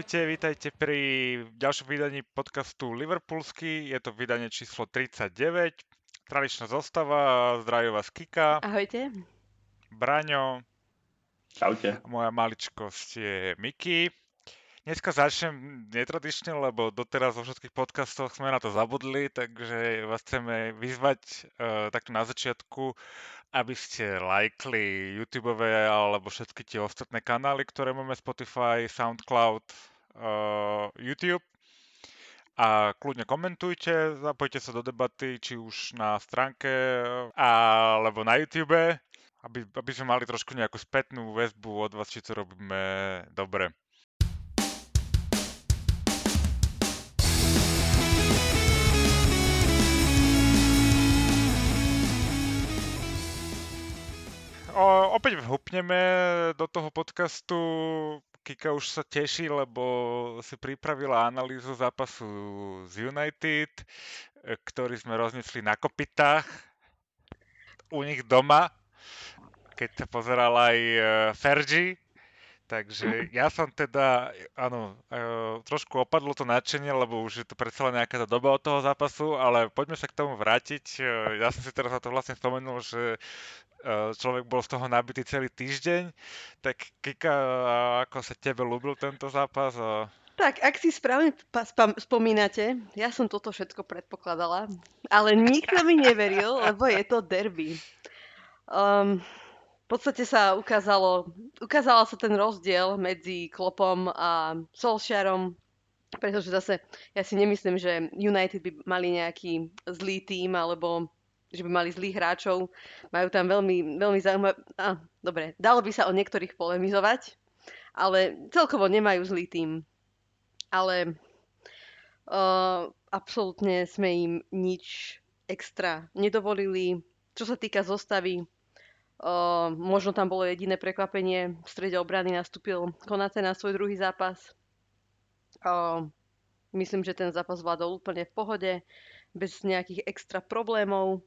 Ahojte, vítajte pri ďalšom vydaní podcastu Liverpoolsky. Je to vydanie číslo 39. Tradičná zostava, zdraví vás Kika. Ahojte. Braňo. Čaute. Moja maličkosť je Miki. Dneska začnem netradične, lebo doteraz vo všetkých podcastoch sme na to zabudli, takže vás chceme vyzvať uh, takto na začiatku, aby ste lajkli YouTube alebo všetky tie ostatné kanály, ktoré máme Spotify, SoundCloud, YouTube. A kľudne komentujte, zapojte sa do debaty, či už na stránke alebo na YouTube, aby, aby sme mali trošku nejakú spätnú väzbu od vás, či to robíme dobre. O, opäť vhupneme do toho podcastu. Kika už sa teší, lebo si pripravila analýzu zápasu z United, e, ktorý sme roznesli na kopitách u nich doma, keď sa pozeral aj e, Fergie. Takže ja som teda, áno, e, trošku opadlo to nadšenie, lebo už je to predsa len nejaká doba od toho zápasu, ale poďme sa k tomu vrátiť. Ja som si teraz na to vlastne spomenul, že Eh, človek bol z toho nabitý celý týždeň. Tak Kika, ako sa tebe ľúbil tento zápas? Tak, ak si správne spomínate, ja som toto všetko predpokladala, ale nikto mi neveril, lebo je to derby. Um, podstate sa ukázalo, ukázala sa ten rozdiel medzi Klopom a Solskjaerom, pretože zase ja si nemyslím, že United by mali nejaký zlý tým alebo že by mali zlých hráčov. Majú tam veľmi, veľmi zaujímavé... Ah, dobre, dalo by sa o niektorých polemizovať, ale celkovo nemajú zlý tým. Ale uh, absolútne sme im nič extra nedovolili. Čo sa týka zostavy, uh, možno tam bolo jediné prekvapenie. V strede obrany nastúpil Konate na svoj druhý zápas. Uh, myslím, že ten zápas vládol úplne v pohode, bez nejakých extra problémov.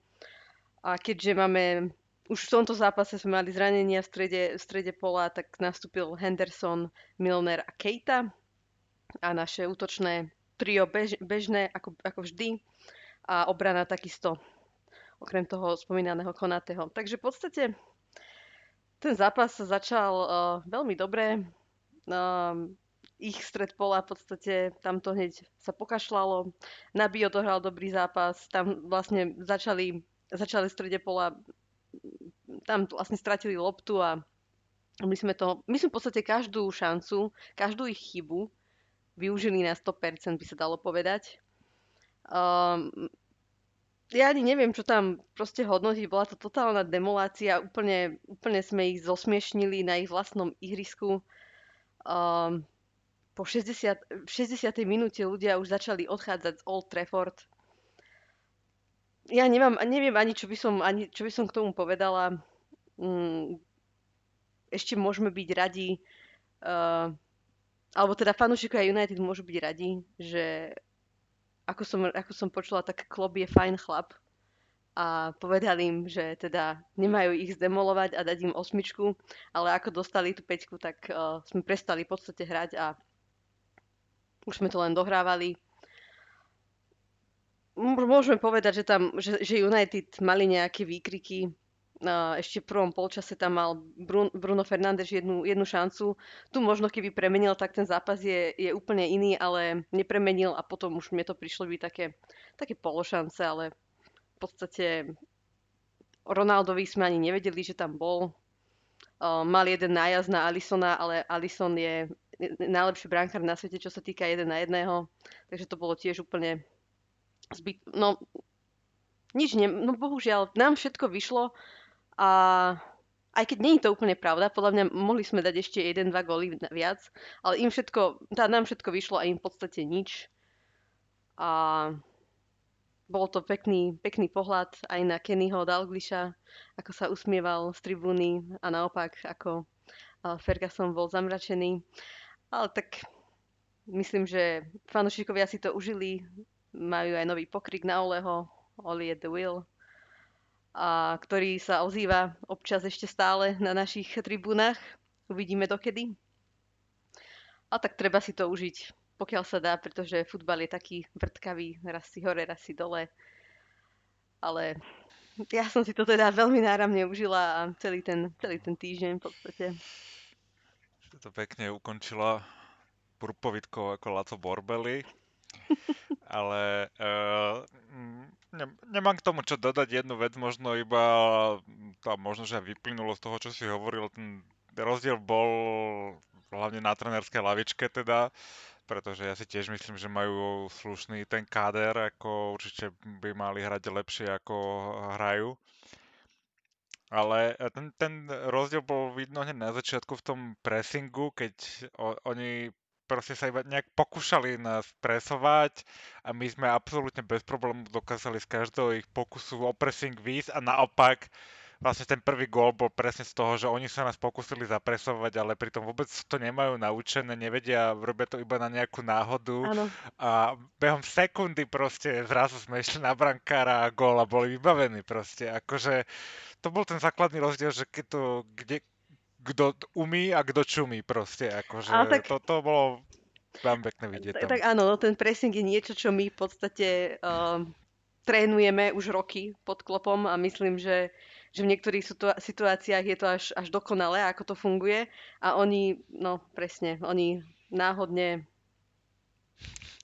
A keďže máme, už v tomto zápase sme mali zranenia v strede, v strede pola, tak nastúpil Henderson, Milner a Keita. A naše útočné trio bež, bežné, ako, ako vždy. A obrana takisto, okrem toho spomínaného Konateho. Takže v podstate ten zápas sa začal uh, veľmi dobre. Uh, ich stred pola v podstate tamto hneď sa pokašľalo. Nabi odohral dobrý zápas. Tam vlastne začali začali strede pola, tam vlastne stratili loptu a my sme to, my sme v podstate každú šancu, každú ich chybu využili na 100%, by sa dalo povedať. Um, ja ani neviem, čo tam proste hodnotiť. Bola to totálna demolácia. Úplne, úplne sme ich zosmiešnili na ich vlastnom ihrisku. Um, po 60, 60. minúte ľudia už začali odchádzať z Old Trafford ja nemám, neviem ani, čo by som, ani, čo by som k tomu povedala. Mm, ešte môžeme byť radi, uh, alebo teda fanúšikovia United môžu byť radi, že ako som, ako som počula, tak Klopp je fajn chlap a povedali im, že teda nemajú ich zdemolovať a dať im osmičku, ale ako dostali tú peťku, tak uh, sme prestali v podstate hrať a už sme to len dohrávali môžeme povedať, že tam, že, že United mali nejaké výkriky. Ešte v prvom polčase tam mal Bruno Fernández jednu, jednu šancu. Tu možno keby premenil, tak ten zápas je, je úplne iný, ale nepremenil a potom už mne to prišlo byť také, také pološance, ale v podstate Ronaldovi sme ani nevedeli, že tam bol. Mal jeden nájazd na Alisona, ale Alison je najlepší bránkar na svete, čo sa týka jeden na jedného. Takže to bolo tiež úplne zbyt, no nič, ne, no bohužiaľ, nám všetko vyšlo a aj keď nie je to úplne pravda, podľa mňa mohli sme dať ešte jeden, dva góly viac, ale im všetko, tá, nám všetko vyšlo a im v podstate nič. A bol to pekný, pekný pohľad aj na Kennyho Dalgliša, ako sa usmieval z tribúny a naopak, ako Ferguson bol zamračený. Ale tak myslím, že fanúšikovia si to užili, majú aj nový pokrik na Oleho, Oli at the Will, a ktorý sa ozýva občas ešte stále na našich tribúnach. Uvidíme dokedy. A tak treba si to užiť, pokiaľ sa dá, pretože futbal je taký vrtkavý, raz si hore, raz si dole. Ale ja som si to teda veľmi náramne užila a celý ten, celý ten týždeň v podstate. To pekne ukončila purpovitkou ako Laco Borbeli. Ale uh, ne, nemám k tomu čo dodať jednu vec, možno iba tá možno, že vyplynulo z toho, čo si hovoril, ten rozdiel bol hlavne na trenerskej lavičke teda, pretože ja si tiež myslím, že majú slušný ten káder, ako určite by mali hrať lepšie ako hrajú. Ale ten, ten rozdiel bol vidno hneď na začiatku v tom pressingu, keď o, oni proste sa iba nejak pokúšali nás presovať a my sme absolútne bez problémov dokázali z každého ich pokusu o pressing výjsť a naopak vlastne ten prvý gól bol presne z toho, že oni sa nás pokúsili zapresovať, ale pritom vôbec to nemajú naučené, nevedia, robia to iba na nejakú náhodu Áno. a behom sekundy proste zrazu sme išli na brankára a gól a boli vybavení proste. Akože to bol ten základný rozdiel, že keď to, kde, kto umí a kto čumí proste. Akože tak... to, to bolo vám pekné vidieť. Tak, tak áno, no, ten pressing je niečo, čo my v podstate uh, trénujeme už roky pod klopom a myslím, že že v niektorých situáciách je to až, až dokonalé, ako to funguje a oni, no presne, oni náhodne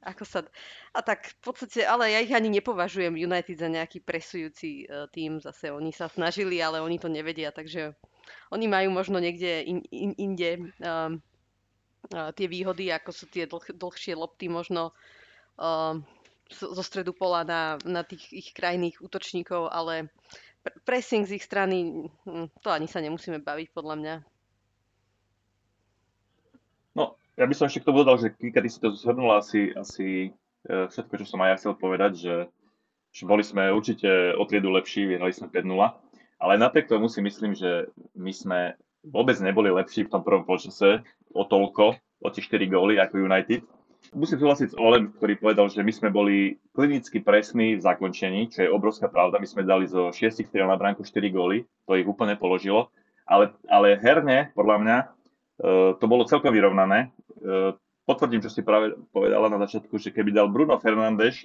ako sa... A tak v podstate, ale ja ich ani nepovažujem United za nejaký presujúci uh, tým, zase oni sa snažili, ale oni to nevedia, takže oni majú možno niekde in, in, inde um, uh, tie výhody, ako sú tie dlh, dlhšie lopty možno uh, zo stredu pola na, na tých ich krajných útočníkov, ale pressing z ich strany, hm, to ani sa nemusíme baviť, podľa mňa. No, ja by som ešte k tomu dodal, že Kika, ty si to zhrnula asi, asi e, všetko, čo som aj ja chcel povedať, že, že boli sme určite o triedu lepší, vyhrali sme 5-0, ale napriek tomu si myslím, že my sme vôbec neboli lepší v tom prvom počase o toľko, o tie 4 góly ako United. Musím súhlasiť s Olem, ktorý povedal, že my sme boli klinicky presní v zakončení, čo je obrovská pravda. My sme dali zo 6 striel na bránku 4 góly, to ich úplne položilo. Ale, ale herne, podľa mňa, to bolo celkom vyrovnané. E, potvrdím, čo si práve povedala na začiatku, že keby dal Bruno Fernández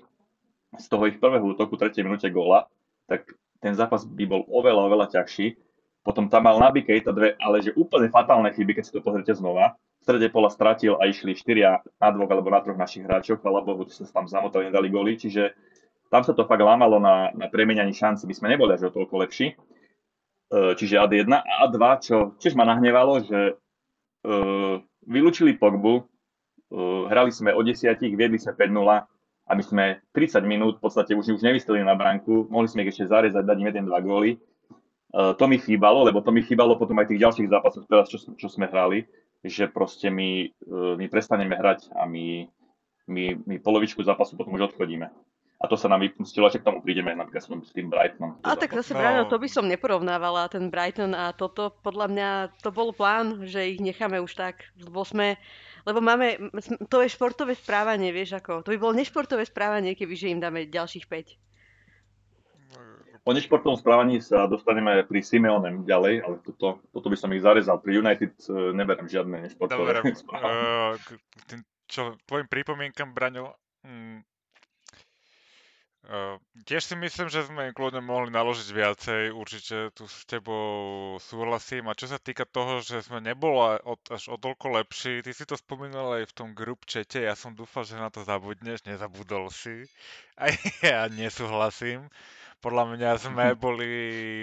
z toho ich prvého útoku 3. minúte góla, tak ten zápas by bol oveľa, oveľa ťažší. Potom tam mal Naby Keita dve, ale že úplne fatálne chyby, keď si to pozrite znova strede pola stratil a išli štyria na dvoch alebo na troch našich hráčov, chvala Bohu, sa tam zamotali, nedali góly, čiže tam sa to fakt lámalo na, na premenianie šanci, my sme neboli až o toľko lepší. E, čiže AD1 a A2, čo tiež ma nahnevalo, že vylúčili Pogbu, uh, hrali sme o desiatich, viedli sme 5-0 a my sme 30 minút v podstate už, už nevystali na bránku, mohli sme ich ešte zarezať, dať im jeden, dva góly. Uh, to mi chýbalo, lebo to mi chýbalo potom aj tých ďalších zápasoch, teraz, čo, čo sme hrali že proste my, my prestaneme hrať a my, my, my polovičku zápasu potom už odchodíme. A to sa nám vypustilo, že k tomu prídeme napríklad s tým Brightonom. A tak zase, no. Brian, to by som neporovnávala, ten Brighton a toto, podľa mňa to bol plán, že ich necháme už tak, lebo sme, lebo máme, to je športové správanie, vieš ako, to by bolo nešportové správanie, keby že im dáme ďalších 5. O nešportovom správaní sa dostaneme pri Simeonem ďalej, ale toto, toto by som ich zarezal. Pri United e, neberiem žiadne nešportové Dobre, uh, tým, čo tvojim pripomienkam, Braňo, mm, Uh, tiež si myslím, že sme kľudne mohli naložiť viacej, určite tu s tebou súhlasím. A čo sa týka toho, že sme neboli až o toľko lepší, ty si to spomínal aj v tom group chate, ja som dúfal, že na to zabudneš, nezabudol si. A ja nesúhlasím. Podľa mňa sme boli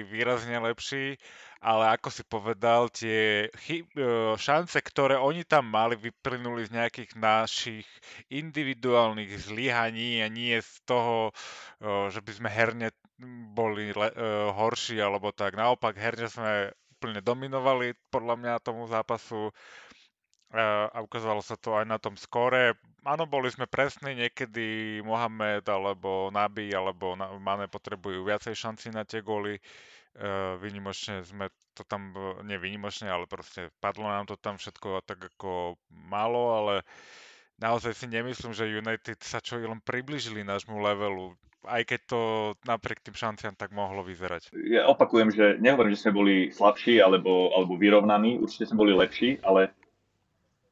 výrazne lepší, ale ako si povedal, tie chyb, e, šance, ktoré oni tam mali, vyplynuli z nejakých našich individuálnych zlyhaní a nie z toho, e, že by sme herne boli le, e, horší alebo tak. Naopak, herne sme úplne dominovali podľa mňa tomu zápasu a ukázalo sa to aj na tom skore. Áno, boli sme presní, niekedy Mohamed alebo Nabi alebo Mane potrebujú viacej šanci na tie góly. Vynimočne sme to tam, nevynimočne, ale proste padlo nám to tam všetko tak ako málo, ale naozaj si nemyslím, že United sa čo len približili nášmu levelu aj keď to napriek tým šanciam tak mohlo vyzerať. Ja opakujem, že nehovorím, že sme boli slabší alebo, alebo vyrovnaní, určite sme boli lepší, ale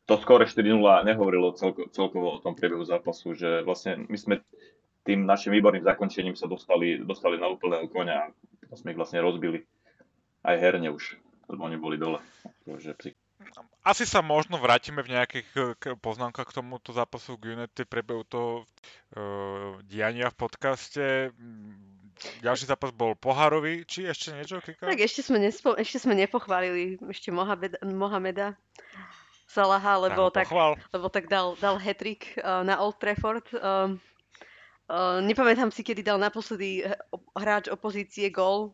to skore 4-0 nehovorilo celko, celkovo o tom priebehu zápasu, že vlastne my sme tým našim výborným zakončením sa dostali, dostali na úplného konia a sme ich vlastne rozbili. Aj herne už, lebo oni boli dole. Takže asi sa možno vrátime v nejakých poznámkach k tomuto zápasu k Unity prebehu toho uh, diania v podcaste. Ďalší zápas bol pohárový, či ešte niečo, Kika? Tak ešte sme, nespo, ešte sme nepochválili ešte Mohameda, Mohameda Salaha, lebo tak, lebo tak dal, dal hetrik uh, na Old Trafford. Uh, uh, nepamätám si, kedy dal naposledy hráč opozície gól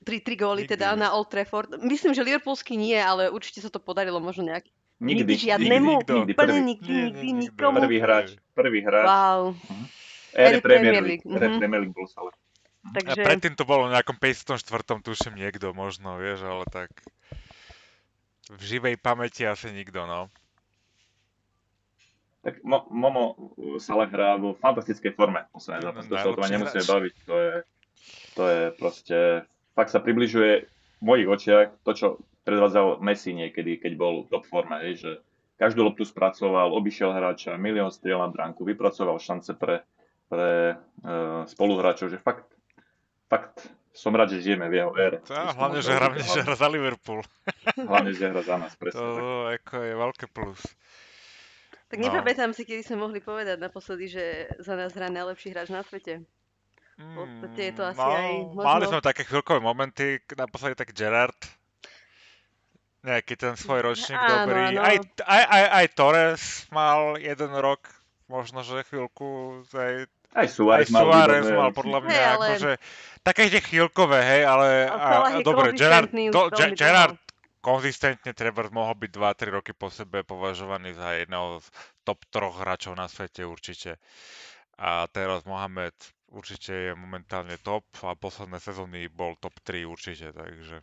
Tri, tri góly Nikdy. teda na Old Trafford. Myslím, že Liverpoolsky nie, ale určite sa to podarilo možno nejak. Nikdy, nikdy žiadnemu, nikdy, nikdy, úplne prvý, nikdy, nikdy, nikdy, nikomu. Prvý hráč, prvý hráč. Wow. Uh-huh. Ére Premier League. Ére uh-huh. Premier League bol ale. Takže... A predtým to bolo v nejakom 54. tuším niekto možno, vieš, ale tak v živej pamäti asi nikto, no. Tak Mo- Momo Salah hrá vo fantastickej forme. Posledné zápas, to sa o tom nemusíme baviť. To je, to je proste fakt sa približuje v mojich očiach to, čo predvádzal Messi niekedy, keď bol v top forme, že každú loptu spracoval, obišiel hráča, milión striel na bránku, vypracoval šance pre, pre uh, spoluhráčov, že fakt, fakt som rád, že žijeme v jeho ére. Tá, hlavne, že hlavne, že hra za Liverpool. Hlavne, že hra za nás, presne. To ako je veľké plus. Tak no. nepamätám si, kedy sme mohli povedať naposledy, že za nás hrá najlepší hráč na svete. V podstate je to asi no, aj možno... Mali sme také chvíľkové momenty, naposledy tak Gerard, nejaký ten svoj ročník áno, dobrý. Áno. Aj, aj, aj, aj Torres mal jeden rok, možno, že chvíľku aj aj Suárez, aj Suárez mal, mal podľa mňa hey, ale... akože také tie chvíľkové, hej, ale a, a, dobre, Gerard, Ge, Gerard konzistentne treba mohol byť 2-3 roky po sebe považovaný za jedného z top troch hráčov na svete určite. A teraz Mohamed určite je momentálne top a posledné sezóny bol top 3 určite, takže...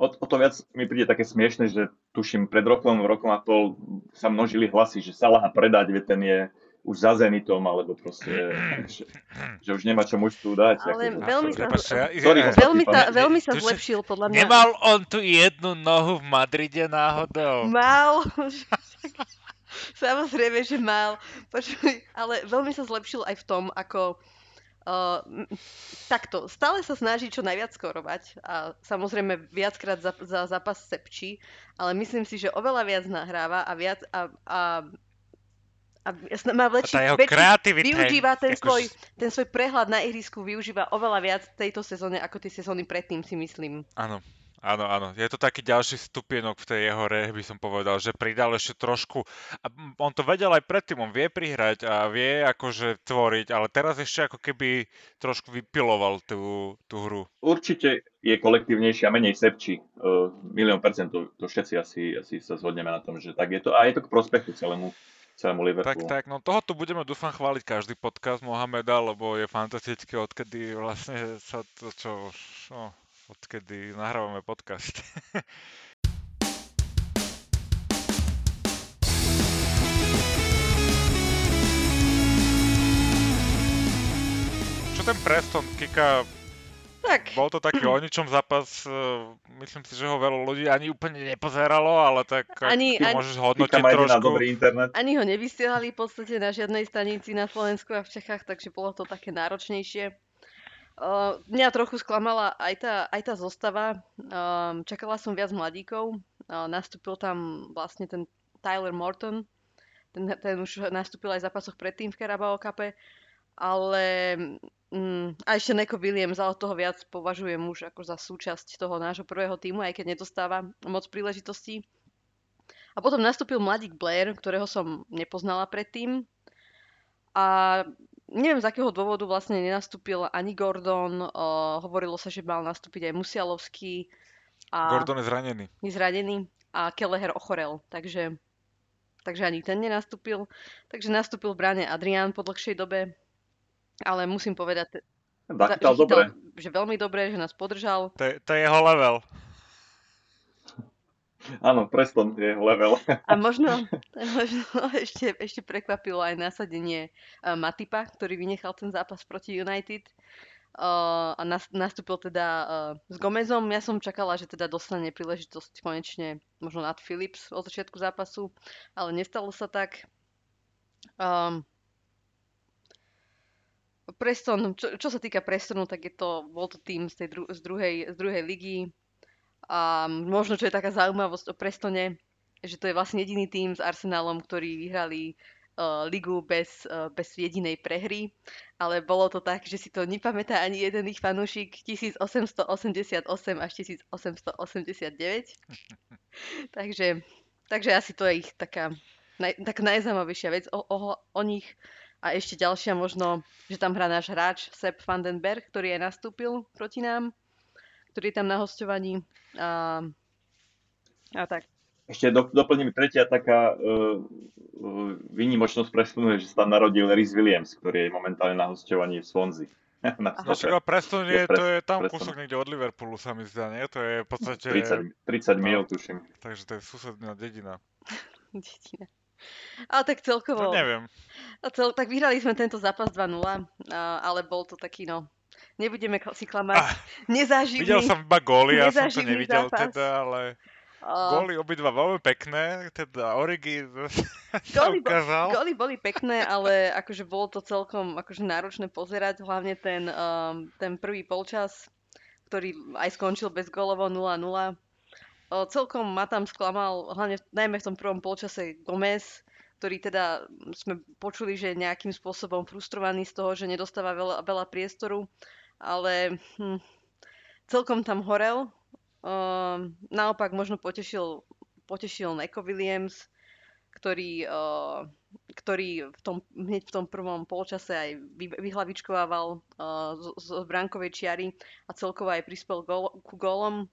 O, o to viac mi príde také smiešne, že tuším pred rokom, rokom a pol sa množili hlasy, že Salaha predať, ve ten je už za Zenitom, alebo proste, že, že už nemá čo mužstvu dať. Ale ako, veľmi, sa, sorry, veľmi, sa, veľmi sa zlepšil, podľa mňa. Nemal on tu jednu nohu v Madride náhodou? Mal. Samozrejme, že mal. Počuj, ale veľmi sa zlepšil aj v tom, ako Uh, takto, stále sa snaží čo najviac skorovať a samozrejme viackrát za, za zápas sepčí, ale myslím si, že oveľa viac nahráva a viac a, a a má väčší, a väčší využíva ten, ako... svoj, ten svoj prehľad na ihrisku, využíva oveľa viac tejto sezóne ako tie sezóny predtým, si myslím. Áno, Áno, áno. Je to taký ďalší stupienok v tej jeho re, by som povedal, že pridal ešte trošku. A on to vedel aj predtým, on vie prihrať a vie akože tvoriť, ale teraz ešte ako keby trošku vypiloval tú, tú hru. Určite je kolektívnejší a menej sepčí. Uh, milión percent, to, to všetci asi, asi sa zhodneme na tom, že tak je to. A je to k prospechu celému celému Liverpoolu. Tak, tak, no toho tu budeme dúfam chváliť každý podcast Mohameda, lebo je fantastický, odkedy vlastne sa to, čo, no, odkedy nahrávame podcast. Čo ten Preston, Kika, tak. Bol to taký o ničom zápas, e, myslím si, že ho veľa ľudí ani úplne nepozeralo, ale tak ani, ani, môžeš hodnotiť trošku. dobrý internet. Ani ho nevysielali v podstate na žiadnej stanici na Slovensku a v Čechách, takže bolo to také náročnejšie. Uh, mňa trochu sklamala aj tá, aj tá zostava. Uh, čakala som viac mladíkov. Uh, nastúpil tam vlastne ten Tyler Morton. Ten, ten už nastúpil aj v zápasoch predtým v Carabao Cup. Ale um, a ešte Neko Williams, ale toho viac považujem už ako za súčasť toho nášho prvého týmu, aj keď nedostáva moc príležitostí. A potom nastúpil mladík Blair, ktorého som nepoznala predtým. A neviem z akého dôvodu vlastne nenastúpil ani Gordon, uh, hovorilo sa, že mal nastúpiť aj Musialovský. A... Gordon je zranený. Je zranený a Kelleher ochorel, takže, takže ani ten nenastúpil. Takže nastúpil v bráne Adrián po dlhšej dobe, ale musím povedať, že, dobre. že veľmi dobre, že nás podržal. To je, to je jeho level. Áno, Preston je level. A možno, možno ešte, ešte prekvapilo aj nasadenie uh, Matipa, ktorý vynechal ten zápas proti United. Uh, a nas, nastúpil teda uh, s Gomezom. Ja som čakala, že teda dostane príležitosť konečne možno nad Philips od začiatku zápasu, ale nestalo sa tak. Um, Preston, čo, čo sa týka Prestonu, tak je to, bol to tým z, tej dru, z, druhej, z druhej ligy. A možno, čo je taká zaujímavosť o Prestone, že to je vlastne jediný tým s Arsenálom, ktorí vyhrali uh, ligu bez, uh, bez jedinej prehry, ale bolo to tak, že si to nepamätá ani jeden ich fanúšik 1888 až 1889. takže, takže asi to je ich taká, naj, tak najzaujímavejšia vec o, o, o nich. A ešte ďalšia možno, že tam hrá náš hráč Sepp Vandenberg, ktorý aj nastúpil proti nám, ktorý je tam na hostovaní. A, a tak. Ešte do, doplním tretia taká uh, uh, výnimočnosť presunuje, že sa tam narodil Rhys Williams, ktorý je momentálne na hostovaní v Swansea. na no však Preston je, to je tam Preston. kúsok niekde od Liverpoolu sa mi zdá, nie? To je v podstate... 30, 30 no, mil, tuším. Takže to je susedná dedina. dedina. Ale tak celkovo... No neviem. Cel, tak vyhrali sme tento zápas 2-0, ale bol to taký, no... Nebudeme si klamať. Ah, nezaživný. Videl som iba góly, ja som to nevidel zápas. teda, ale... Góly obidva veľmi pekné, teda Origi góly, ukázal. Góly boli pekné, ale akože bolo to celkom akože náročné pozerať, hlavne ten, um, ten prvý polčas, ktorý aj skončil bez gólovo 0-0. Celkom ma tam sklamal, hlavne najmä v tom prvom polčase Gomez, ktorý teda sme počuli, že je nejakým spôsobom frustrovaný z toho, že nedostáva veľa, veľa priestoru, ale hm, celkom tam horel, Uh, naopak možno potešil, potešil Neko Williams, ktorý, uh, ktorý v tom, hneď v tom prvom polčase aj vy, vyhlavičkovával uh, z, z bránkovej čiary a celkovo aj prispel gól, ku gólom.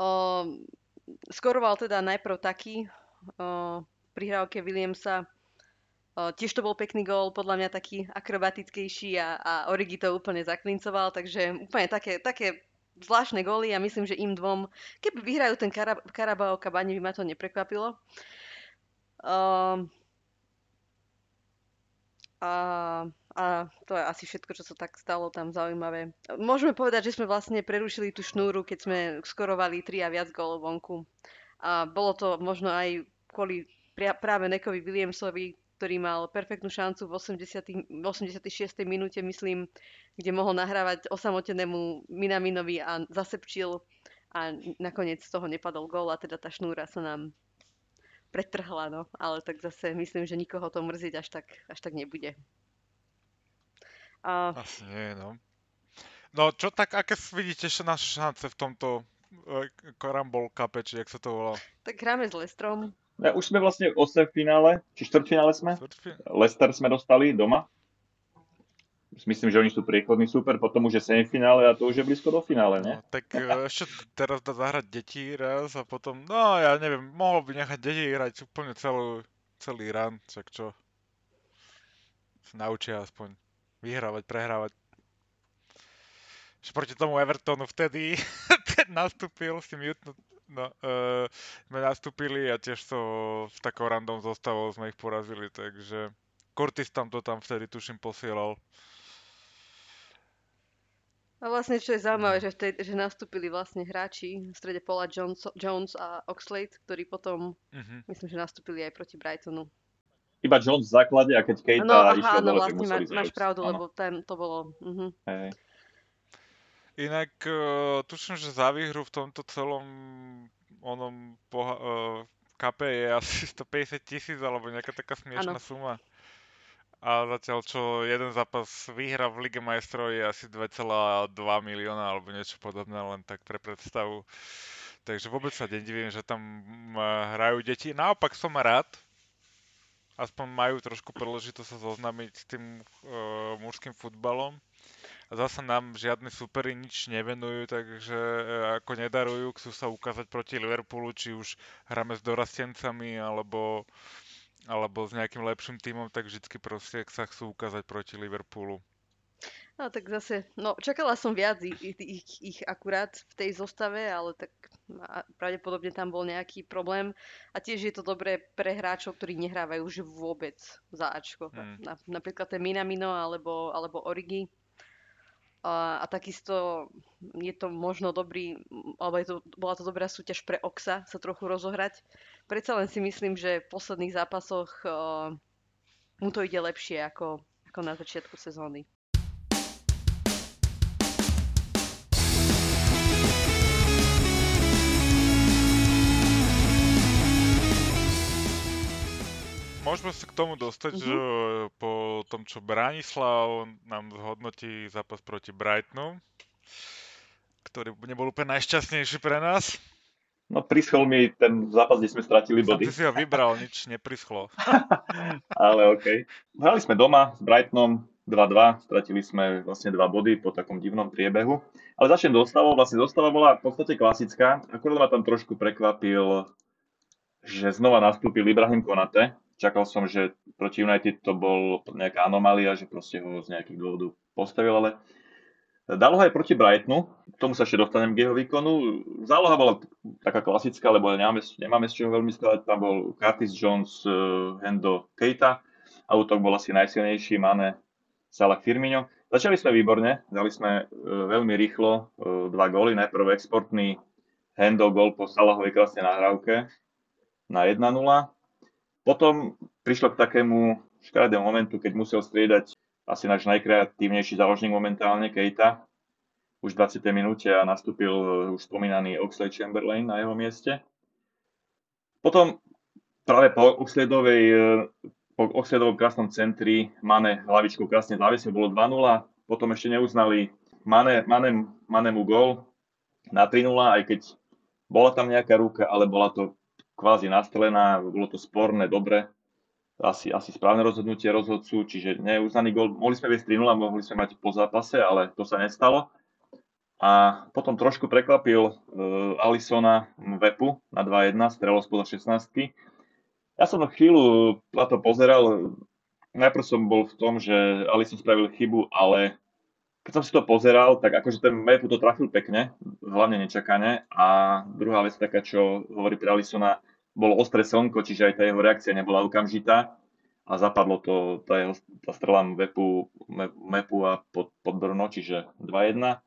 Uh, skoroval teda najprv taký uh, prihrávke Williamsa. Uh, tiež to bol pekný gól, podľa mňa taký akrobatickejší a, a Origi to úplne zaklincoval, takže úplne také, také zvláštne góly a myslím, že im dvom, keby vyhrajú ten Karab- Karabao Kabani, by ma to neprekvapilo. Um, a, a to je asi všetko, čo sa tak stalo tam zaujímavé. Môžeme povedať, že sme vlastne prerušili tú šnúru, keď sme skorovali 3 a viac gólov vonku. A bolo to možno aj kvôli práve Nekovi Williamsovi, ktorý mal perfektnú šancu v 80, 86. minúte, myslím, kde mohol nahrávať osamotenému Minaminovi a zasepčil a nakoniec z toho nepadol gól a teda tá šnúra sa nám pretrhla, no. Ale tak zase myslím, že nikoho to mrziť až tak, až tak nebude. A... Asi nie, no. No čo tak, aké vidíte naše šance v tomto Karambol e, Cup, či jak sa to volá? Tak hráme s Lestrom. Ja, už sme vlastne v 8 finále, či štvrťfinále sme. Leicester sme dostali doma. Myslím, že oni sú priechodný super, potom už je semifinále a to už je blízko do finále, ne? No, tak e, ešte teraz dá zahrať deti raz a potom, no ja neviem, mohol by nechať deti hrať úplne celú, celý run, čak čo. Sa naučia aspoň vyhrávať, prehrávať. Ešte proti tomu Evertonu vtedy ten nastúpil s tým Jutno, No, uh, sme nastúpili a tiež to v takou random zostavou sme ich porazili, takže Curtis tam to tam vtedy tuším posielal. A vlastne čo je zaujímavé, že, vtedy, že nastúpili vlastne hráči v strede Paula Jones, Jones a Oxlade, ktorí potom, uh-huh. myslím, že nastúpili aj proti Brightonu. Iba Jones v základe a keď Kate no, aha, išiel no, dole, vlastne má, máš pravdu, ano. lebo ten, to bolo... Uh-huh. Hey. Inak uh, tuším, že za výhru v tomto celom onom poha- uh, kape je asi 150 tisíc alebo nejaká taká smiešná ano. suma. A zatiaľ čo jeden zápas výhra v Lige majstrov je asi 2,2 milióna alebo niečo podobné, len tak pre predstavu. Takže vôbec sa nedivím, že tam hrajú deti. Naopak som rád, aspoň majú trošku príležitosť sa zoznámiť s tým uh, mužským futbalom a zasa nám žiadne supery nič nevenujú, takže e, ako nedarujú, chcú sa ukázať proti Liverpoolu, či už hráme s dorastencami alebo, alebo s nejakým lepším tímom, tak vždycky proste sa chcú ukázať proti Liverpoolu. No tak zase, no čakala som viac ich, ich, ich akurát v tej zostave, ale tak pravdepodobne tam bol nejaký problém. A tiež je to dobré pre hráčov, ktorí nehrávajú už vôbec za Ačko. Hmm. Na, napríklad ten Minamino alebo, alebo Origi A, a takisto je to možno dobrý, alebo je to, bola to dobrá súťaž pre Oxa sa trochu rozohrať. Predsa len si myslím, že v posledných zápasoch uh, mu to ide lepšie ako, ako na začiatku sezóny. Môžeme sa k tomu dostať, mm-hmm. že po tom, čo Branislav nám zhodnotí zápas proti Brightonu, ktorý nebol úplne najšťastnejší pre nás. No prischol mi ten zápas, kde sme stratili body. Ty si ho vybral, nič neprischlo. Ale OK. Hrali sme doma s Brightonom 2-2, stratili sme vlastne dva body po takom divnom priebehu. Ale začnem dostavou, vlastne dostava bola v podstate klasická, akurát ma tam trošku prekvapil, že znova nastúpil Ibrahim Konate, čakal som, že proti United to bol nejaká anomália, že proste ho z nejakých dôvodov postavil, ale dalo ho aj proti Brightonu, k tomu sa ešte dostanem k jeho výkonu. Záloha bola taká klasická, lebo nemáme, nemáme z čoho veľmi skladať, tam bol Curtis Jones, uh, Hendo Keita, a útok bol asi najsilnejší, Mane, Salah Firmino. Začali sme výborne, dali sme uh, veľmi rýchlo uh, dva góly, najprv exportný Hendo gól po Salahovej krásnej nahrávke na 1-0 potom prišlo k takému škaredému momentu, keď musel striedať asi náš najkreatívnejší záložník momentálne, Kejta, už v 20. minúte a nastúpil už spomínaný Oxley Chamberlain na jeho mieste. Potom práve po Oxledovej po Oxledovom krásnom centri Mane hlavičkou krásne zavesil, bolo 2-0, potom ešte neuznali Mane, Mane, Manemu gol na 3-0, aj keď bola tam nejaká ruka, ale bola to kvázi nastrelená, bolo to sporné, dobre, asi, asi správne rozhodnutie rozhodcu, čiže neuznaný gol. Mohli sme viesť 3-0, mohli sme mať po zápase, ale to sa nestalo. A potom trošku prekvapil uh, Alisona Vepu na 2-1, strelo spoza 16 Ja som chvíľu na to pozeral, najprv som bol v tom, že Alison spravil chybu, ale keď som si to pozeral, tak akože ten Vepu to trafil pekne, hlavne nečakane. A druhá vec taká, čo hovorí pre Alisona, bolo ostré slnko, čiže aj tá jeho reakcia nebola okamžitá a zapadlo to, tá, jeho, tá strela Mepu, Mepu a pod, pod Brno, čiže 2-1.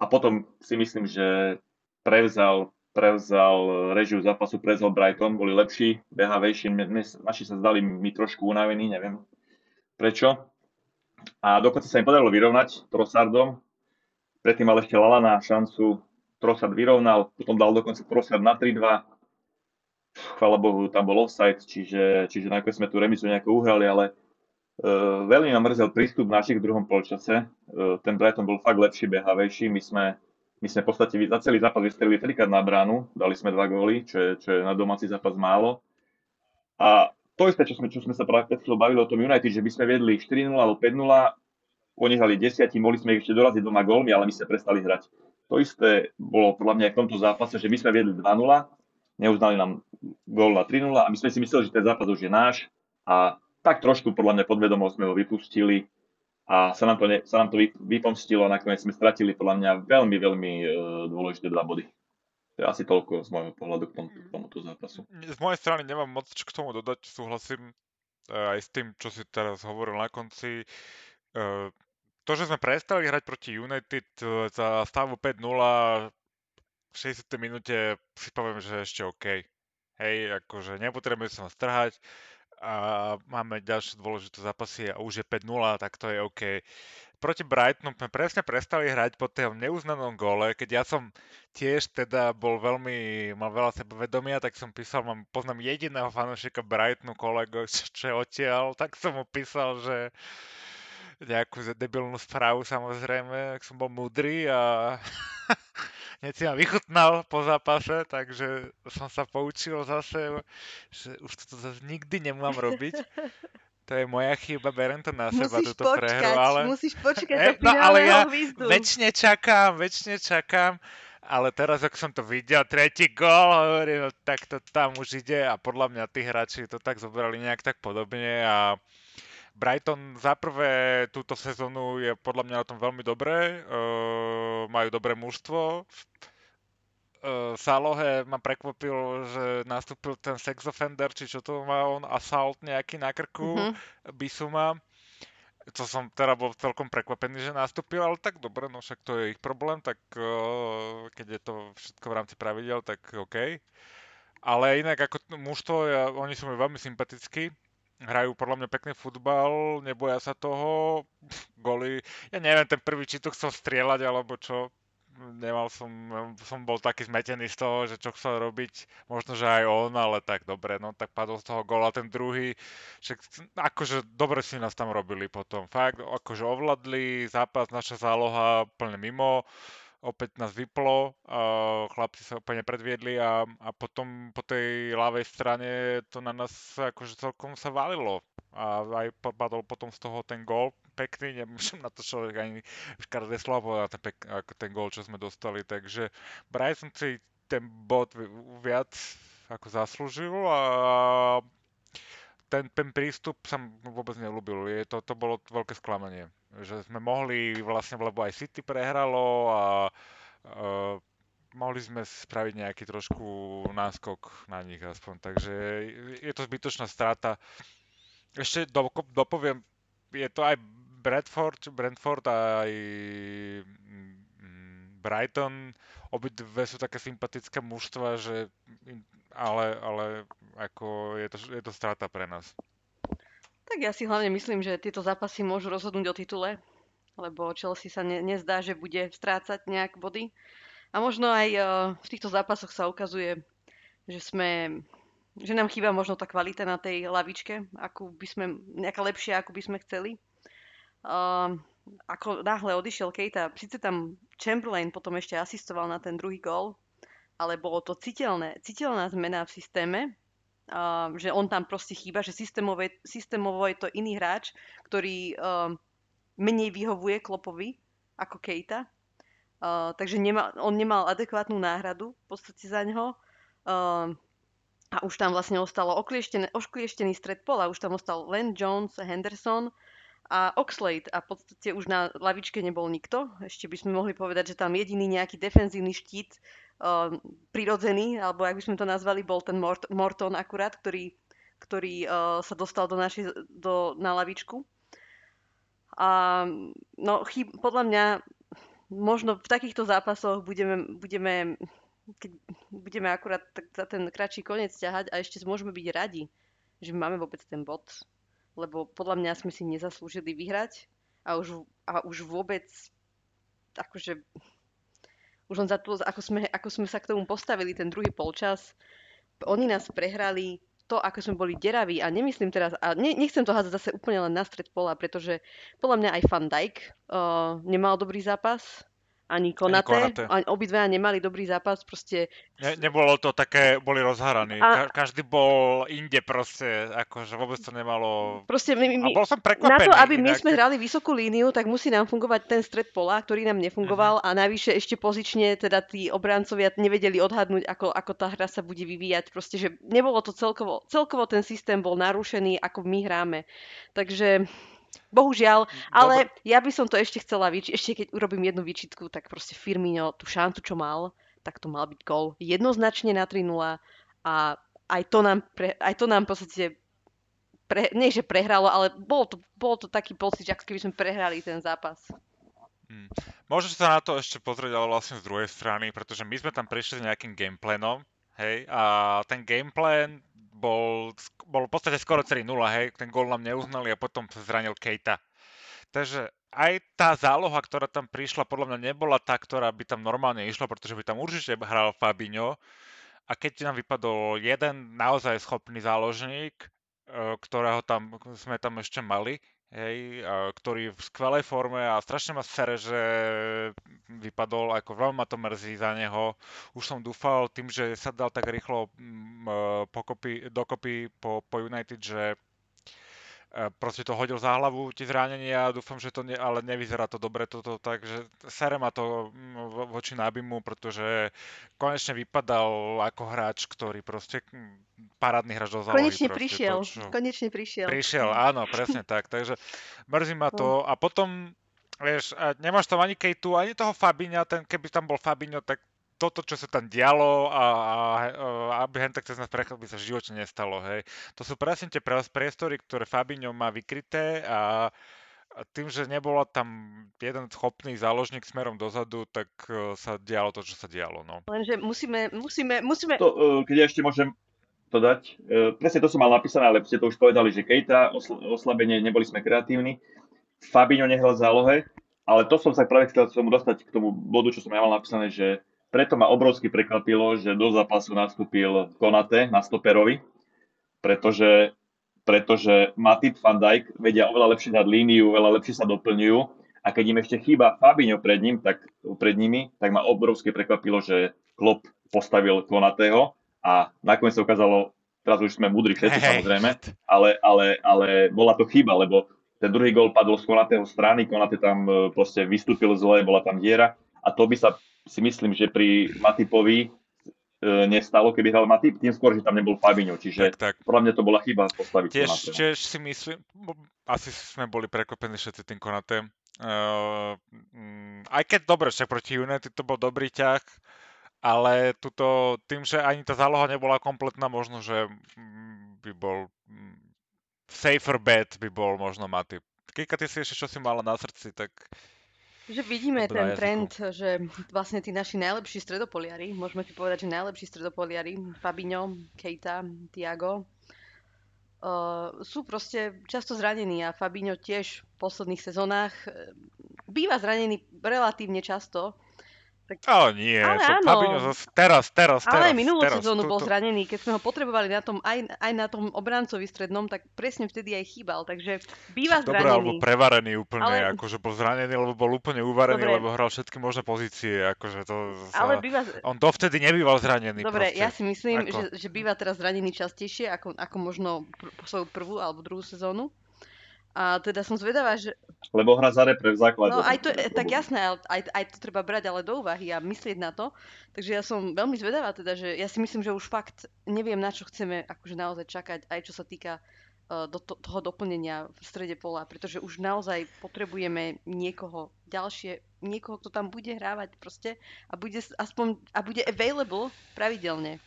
A potom si myslím, že prevzal, prevzal režiu zápasu, prevzal Brighton, boli lepší, behavejší, naši sa zdali mi trošku unavení, neviem prečo. A dokonca sa im podarilo vyrovnať Trossardom, predtým ale ešte Lalana šancu, Trossard vyrovnal, potom dal dokonca Trossard na 3-2, chvála Bohu, tam bol offside, čiže, čiže nakoniec sme tú remizu nejako uhrali, ale uh, veľmi ma mrzel prístup našich v druhom polčase. Uh, ten Brighton bol fakt lepší, behavejší. My sme, my sme v podstate za celý zápas vystrelili trikrát na bránu, dali sme dva góly, čo je, čo je na domáci zápas málo. A to isté, čo sme, čo sme sa práve bavili o tom United, že by sme viedli 4-0 alebo 5-0, oni hrali 10, mohli sme ešte doraziť dvoma gólmi, ale my sme prestali hrať. To isté bolo podľa mňa aj v tomto zápase, že my sme viedli 2-0, neuznali nám gól na 3-0 a my sme si mysleli, že ten zápas už je náš a tak trošku podľa mňa podvedomo sme ho vypustili a sa nám to, ne, sa nám to vypomstilo a nakoniec sme stratili podľa mňa veľmi, veľmi e, dôležité dva body. To je asi toľko z môjho pohľadu k, tomu, k tomuto zápasu. Z mojej strany nemám moc čo k tomu dodať, súhlasím e, aj s tým, čo si teraz hovoril na konci. E, to, že sme prestali hrať proti United e, za stavu 5-0, v 60. minúte si poviem, že ešte OK. Hej, akože nepotrebujeme sa strhať a máme ďalšie dôležité zápasy a už je 5-0, tak to je OK. Proti Brightonu sme presne prestali hrať po tom neuznanom gole, keď ja som tiež teda bol veľmi, mal veľa sebavedomia, tak som písal, mám, poznám jediného fanúšika Brightonu kolego, čo odtiaľ, tak som mu písal, že nejakú debilnú správu samozrejme, ak som bol múdry a hneď si ma vychutnal po zápase, takže som sa poučil zase, že už to zase nikdy nemám robiť. To je moja chyba, berem to na seba, musíš túto počkať, prehru, ale... Musíš počkať e, no, ale ja väčšine čakám, väčšine čakám, ale teraz, ak som to videl, tretí gól, hovorím, no, tak to tam už ide a podľa mňa tí hráči to tak zobrali nejak tak podobne a Brighton za prvé túto sezónu je podľa mňa na tom veľmi dobré, uh, majú dobré mužstvo. Uh, Salohe ma prekvapil, že nastúpil ten sex offender, či čo to má on, assault nejaký na krku, mm-hmm. Bisuma. to som teda bol celkom prekvapený, že nastúpil, ale tak dobre, no však to je ich problém, tak uh, keď je to všetko v rámci pravidel, tak OK. Ale inak ako mužstvo, ja, oni sú mi veľmi sympatickí, hrajú podľa mňa pekný futbal, neboja sa toho, goly, ja neviem, ten prvý či to chcel strieľať, alebo čo, nemal som, som bol taký zmetený z toho, že čo chcel robiť, možno, že aj on, ale tak dobre, no tak padol z toho gola ten druhý, však akože dobre si nás tam robili potom, fakt, akože ovládli zápas, naša záloha plne mimo, opäť nás vyplo, a chlapci sa úplne predviedli a, a potom po tej ľavej strane to na nás akože celkom sa valilo. A aj padol potom z toho ten gól pekný, nemôžem na to človek ani každé slovo na ten, pek, ako ten gól, čo sme dostali, takže Bryson si ten bod viac ako zaslúžil a ten, ten prístup sa vôbec nelúbil. Je to, to bolo veľké sklamanie. Že sme mohli vlastne, lebo aj City prehralo a uh, mohli sme spraviť nejaký trošku náskok na nich aspoň. Takže je to zbytočná strata. Ešte do, dopoviem, je to aj Bradford, Brentford a aj mm, Brighton, obidve sú také sympatické mužstva, že ale, ale ako je to, je to strata pre nás. Tak ja si hlavne myslím, že tieto zápasy môžu rozhodnúť o titule, lebo Chelsea sa ne, nezdá, že bude strácať nejak body. A možno aj uh, v týchto zápasoch sa ukazuje, že sme že nám chýba možno tá kvalita na tej lavičke, ako by sme, nejaká lepšia, ako by sme chceli. Uh, ako náhle odišiel Kejta, síce tam Chamberlain potom ešte asistoval na ten druhý gól, ale bolo to citeľné, citeľná zmena v systéme, uh, že on tam proste chýba, že systémové, systémovo je to iný hráč, ktorý uh, menej vyhovuje Klopovi ako Kejta. Uh, takže nema, on nemal adekvátnu náhradu v podstate za neho. Uh, a už tam vlastne ostalo oklieštený stred pola, už tam ostal len Jones, Henderson a Oxlade a v podstate už na lavičke nebol nikto. Ešte by sme mohli povedať, že tam jediný nejaký defenzívny štít uh, prirodzený, alebo ak by sme to nazvali, bol ten Mort- Morton akurát, ktorý, ktorý uh, sa dostal do našej, do, na lavičku. A no, chyb, podľa mňa možno v takýchto zápasoch budeme, budeme keď budeme akurát tak za ten kratší koniec ťahať a ešte môžeme byť radi, že máme vôbec ten bod, lebo podľa mňa sme si nezaslúžili vyhrať a už, a už vôbec akože už len za to, ako sme, ako sme sa k tomu postavili ten druhý polčas, oni nás prehrali to, ako sme boli deraví a nemyslím teraz, a ne, nechcem to hádzať zase úplne len na stred pola, pretože podľa mňa aj Van Dijk uh, nemal dobrý zápas, ani Konate, ani, Konate. ani nemali dobrý zápas, proste... Ne, nebolo to také, boli rozhraní, a... Ka- každý bol inde proste, akože vôbec to nemalo... Proste my, my, a bol som prekvapený. Na to, aby my inak... sme hrali vysokú líniu, tak musí nám fungovať ten stred pola, ktorý nám nefungoval uh-huh. a navyše ešte pozične teda tí obrancovia nevedeli odhadnúť, ako, ako tá hra sa bude vyvíjať, proste, že nebolo to celkovo, celkovo ten systém bol narušený, ako my hráme. Takže Bohužiaľ, ale Dobre. ja by som to ešte chcela vyčiť, ešte keď urobím jednu výčitku, tak proste Firmino tú šancu, čo mal, tak to mal byť gol. Jednoznačne na 3-0 a aj to nám, pre, aj to nám v podstate pre, nie, že prehralo, ale bol to, bol to taký pocit, ako keby sme prehrali ten zápas. Hmm. Môžete sa na to ešte pozrieť, ale vlastne z druhej strany, pretože my sme tam prišli s nejakým gameplanom, hej, a ten gameplan bol, bol v podstate skoro 3-0, hej, ten gól nám neuznali a potom sa zranil Kejta. Takže aj tá záloha, ktorá tam prišla, podľa mňa nebola tá, ktorá by tam normálne išla, pretože by tam určite hral Fabinho. A keď nám vypadol jeden naozaj schopný záložník, e, ktorého tam sme tam ešte mali, hej, ktorý v skvelej forme a strašne ma sere, že vypadol, ako veľmi ma to mrzí za neho. Už som dúfal tým, že sa dal tak rýchlo mm, e, pokopy, dokopy po, po United, že proste to hodil za hlavu, tie zranenia a dúfam, že to ne, ale nevyzerá to dobre toto, takže sere ma to mm, voči Nabimu, pretože konečne vypadal ako hráč, ktorý proste mm, parádny hráč do zálohy. Konečne proste, prišiel, to, čo... konečne prišiel. Prišiel, áno, presne tak, takže mrzí ma to a potom Vieš, nemáš tam ani Kejtu, ani toho Fabiňa, ten, keby tam bol Fabinho, tak toto, čo sa tam dialo a, a, a aby hen tak cez nás prechod by sa v živote nestalo, hej. To sú presne tie priestory, ktoré Fabinho má vykryté a a tým, že nebola tam jeden schopný záložník smerom dozadu, tak uh, sa dialo to, čo sa dialo. No. Lenže musíme, musíme, musíme... To, uh, keď ja ešte môžem to dať, uh, presne to som mal napísané, ale ste to už povedali, že Kejta, osl- oslabenie, neboli sme kreatívni. Fabinho nehral v zálohe, ale to som sa práve chcel som dostať k tomu bodu, čo som ja mal napísané, že preto ma obrovsky prekvapilo, že do zápasu nastúpil Konate na stoperovi, pretože pretože Matip Van Dijk vedia oveľa lepšie dať líniu, oveľa lepšie sa doplňujú. A keď im ešte chýba Fabinho pred, ním, tak, pred nimi, tak ma obrovsky prekvapilo, že Klopp postavil Konatého a nakoniec sa ukázalo, teraz už sme múdri všetci hey. samozrejme, ale, ale, ale bola to chyba, lebo ten druhý gol padol z Konatého strany, Konate tam e, proste vystúpil zle, bola tam diera a to by sa si myslím, že pri Matipovi E, nestalo, keby hral Matip, tým skôr, že tam nebol Fabinho, čiže tak, tak. podľa mňa to bola chyba postaviť tiež, tiež si myslím, asi sme boli prekvapení všetci tým Konatem. Uh, aj keď dobre, však proti United to bol dobrý ťah, ale tuto, tým, že ani tá záloha nebola kompletná, možno, že mm, by bol mm, safer bet by bol možno Matip. Kika, ty si ešte čo si mala na srdci, tak že vidíme ten jazyku. trend, že vlastne tí naši najlepší stredopoliari, môžeme ti povedať, že najlepší stredopoliari, Fabinho, Keita, Tiago, uh, sú proste často zranení a Fabinho tiež v posledných sezónach uh, býva zranený relatívne často tak... Ale nie, ale áno. Fabinho zase teraz, teraz, teraz. Ale aj minulú teraz, sezónu bol zranený, keď sme ho potrebovali na tom, aj, aj na tom obrancovi strednom, tak presne vtedy aj chýbal, takže býva Dobre, zranený. alebo prevarený úplne, ale... akože bol zranený, lebo bol úplne uvarený, Dobre. lebo hral všetky možné pozície, akože to sa... Ale býva... On dovtedy nebýval zranený. Dobre, proste. ja si myslím, ako... že, že býva teraz zranený častejšie, ako, ako možno pr- svoju prvú alebo druhú sezónu. A teda som zvedavá, že... Lebo hra za repre v základe. No aj to, tak jasné, aj, aj to treba brať ale do úvahy a myslieť na to. Takže ja som veľmi zvedavá teda, že ja si myslím, že už fakt neviem, na čo chceme akože naozaj čakať, aj čo sa týka uh, do to, toho doplnenia v strede pola, pretože už naozaj potrebujeme niekoho ďalšie, niekoho, kto tam bude hrávať proste a bude aspoň a bude available pravidelne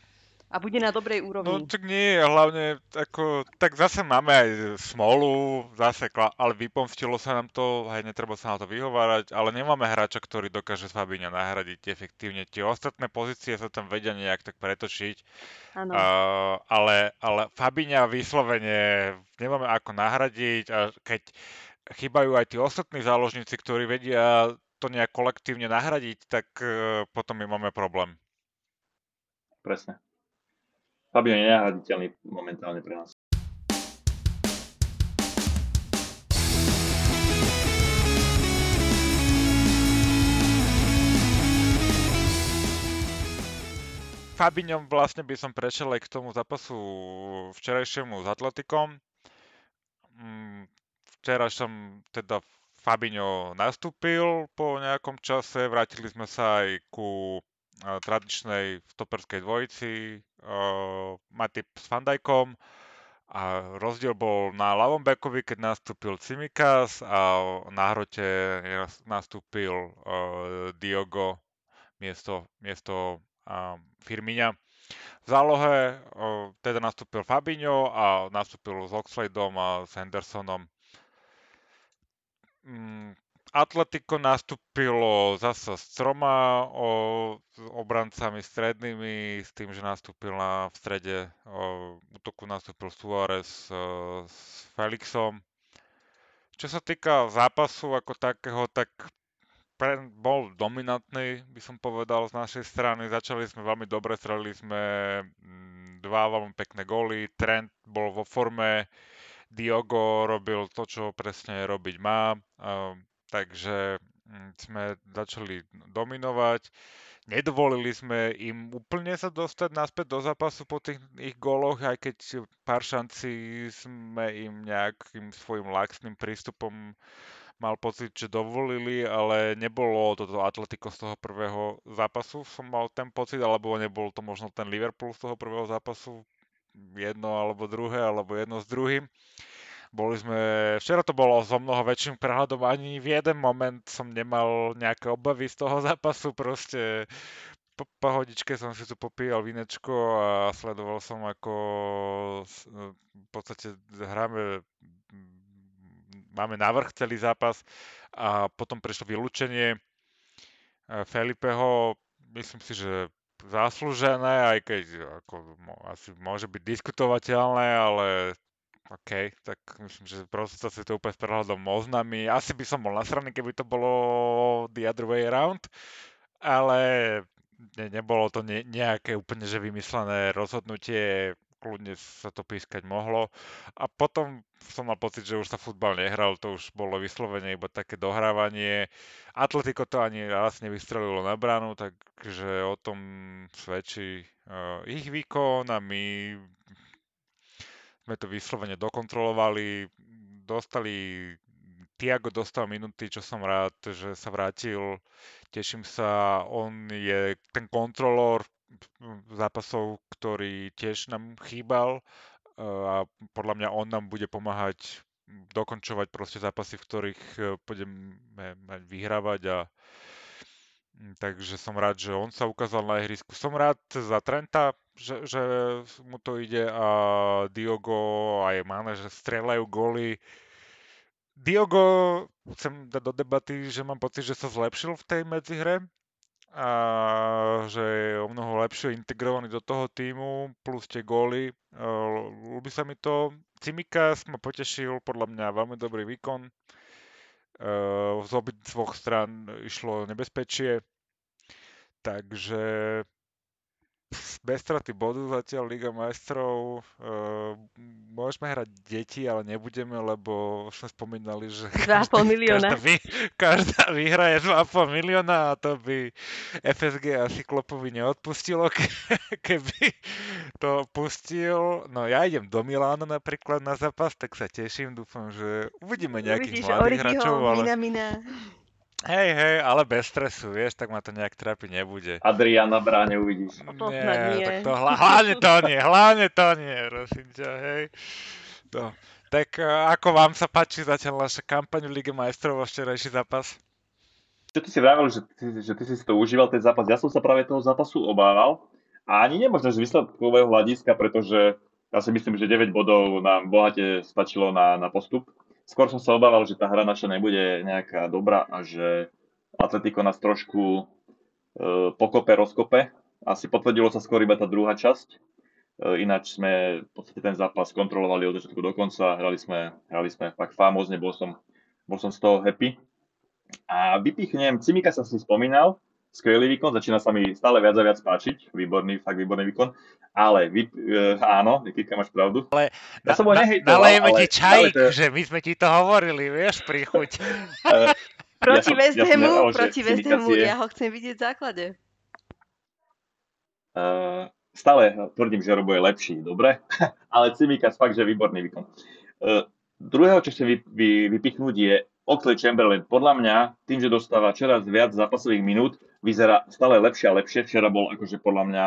a bude na dobrej úrovni. No tak nie, hlavne ako, tak zase máme aj smolu, zase, ale vypomstilo sa nám to, hej, netreba sa na to vyhovárať, ale nemáme hráča, ktorý dokáže Fabíňa nahradiť efektívne. Tie ostatné pozície sa tam vedia nejak tak pretočiť, uh, ale, ale Fabíňa vyslovene nemáme ako nahradiť a keď chýbajú aj tí ostatní záložníci, ktorí vedia to nejak kolektívne nahradiť, tak uh, potom my máme problém. Presne. Fabio je nenahraditeľný momentálne pre nás. Fabiňom vlastne by som prešiel aj k tomu zápasu včerajšiemu s Atletikom. Mm, včera som teda Fabinho nastúpil po nejakom čase, vrátili sme sa aj ku tradičnej stoperskej dvojici, Matip s Fandajkom a rozdiel bol na ľavom bekovi, keď nastúpil Cimikas a na hrote nastúpil uh, Diogo miesto, miesto uh, Firmiňa. V zálohe uh, teda nastúpil Fabinho a nastúpil s Oxladeom a s Hendersonom. Mm, Atletico nastúpilo zasa s troma o, obrancami strednými, s tým, že nastúpil na, v strede o, útoku nastúpil Suárez o, s Felixom. Čo sa týka zápasu ako takého, tak pre, bol dominantný, by som povedal, z našej strany. Začali sme veľmi dobre, strelili sme mm, dva veľmi pekné góly, Trent bol vo forme, Diogo robil to, čo presne robiť má takže mm, sme začali dominovať. Nedovolili sme im úplne sa dostať naspäť do zápasu po tých ich góloch, aj keď pár šancí sme im nejakým svojim laxným prístupom mal pocit, že dovolili, ale nebolo toto Atletico z toho prvého zápasu, som mal ten pocit, alebo nebol to možno ten Liverpool z toho prvého zápasu, jedno alebo druhé, alebo jedno s druhým. Boli sme, včera to bolo so mnoho väčším prehľadom, ani v jeden moment som nemal nejaké obavy z toho zápasu, proste po pohodičke som si tu popíjal vinečko a sledoval som ako v podstate hráme máme navrh celý zápas a potom prišlo vylúčenie Felipeho, myslím si, že zaslúžené, aj keď ako, asi môže byť diskutovateľné, ale OK, tak myslím, že proste si to úplne s prehľadom oznami. Asi by som bol nasraný, keby to bolo the other way around, ale ne, nebolo to ne, nejaké úplne že vymyslené rozhodnutie kľudne sa to pískať mohlo. A potom som mal pocit, že už sa futbal nehral, to už bolo vyslovene iba také dohrávanie. Atletico to ani raz nevystrelilo na bránu, takže o tom svedčí uh, ich výkon a my sme to vyslovene dokontrolovali, dostali Tiago dostal minúty, čo som rád, že sa vrátil. Teším sa, on je ten kontrolór, zápasov, ktorý tiež nám chýbal eh, a podľa mňa on nám bude pomáhať dokončovať proste zápasy, v ktorých eh, budeme vyhrávať a takže som rád, že on sa ukázal na ihrisku. Som rád za Trenta, že, že mu to ide a Diogo aj Mane, že strelajú góly. Diogo, chcem dať do debaty, že mám pocit, že sa zlepšil v tej medzihre, a že je o mnoho lepšie integrovaný do toho týmu, plus tie góly. Ľúbi sa mi to. Cimikas ma potešil, podľa mňa veľmi dobrý výkon. Z obi dvoch stran išlo nebezpečie. Takže bez straty bodu zatiaľ Liga majstrov. Uh, môžeme hrať deti, ale nebudeme, lebo už sme spomínali, že 2,5 milióna. Každá, vy, každá výhra je 2,5 milióna a to by FSG asi Klopovi neodpustilo, ke, keby to pustil. No ja idem do Milána napríklad na zápas, tak sa teším, dúfam, že uvidíme nejakých Uvidíš mladých hráčov. Ale... Mina, mina. Hej, hej, ale bez stresu, vieš, tak ma to nejak trápiť nebude. Adriana bráne uvidíš. To nie, nie. Tak to hla, hlavne to nie, hlavne to nie, prosím ťa, hej. To. Tak ako vám sa páči zatiaľ naša kampaň v Lige majstrov o včerajší zápas? Čo ty si vravel, že, že ty si to užíval, ten zápas. Ja som sa práve toho zápasu obával. A ani nemožno z výsledkového hľadiska, pretože ja si myslím, že 9 bodov nám bohate stačilo na, na postup skôr som sa obával, že tá hra naša nebude nejaká dobrá a že Atletico nás trošku e, pokope, rozkope. Asi potvrdilo sa skôr iba tá druhá časť. E, ináč sme v podstate ten zápas kontrolovali od začiatku do konca, hrali sme, hrali sme fakt famózne, bol som, bol som z toho happy. A vypichnem, Cimika sa si spomínal, skvelý výkon, začína sa mi stále viac a viac páčiť, výborný, fakt výborný výkon, ale vy, uh, áno, Nikita, máš pravdu. Ale ja som ho nalejeme ti čajík, to... že my sme ti to hovorili, vieš, príchuť. uh, proti ja West Hamu, ja proti West Hamu, ja ho chcem vidieť v základe. Uh, stále tvrdím, že Robo je lepší, dobre, ale Cimikas fakt, že výborný výkon. Uh, druhého, čo chcem vy, vy, vypichnúť je Oxley Chamberlain. Podľa mňa, tým, že dostáva čoraz viac zápasových minút, vyzerá stále lepšie a lepšie. Včera bol akože podľa mňa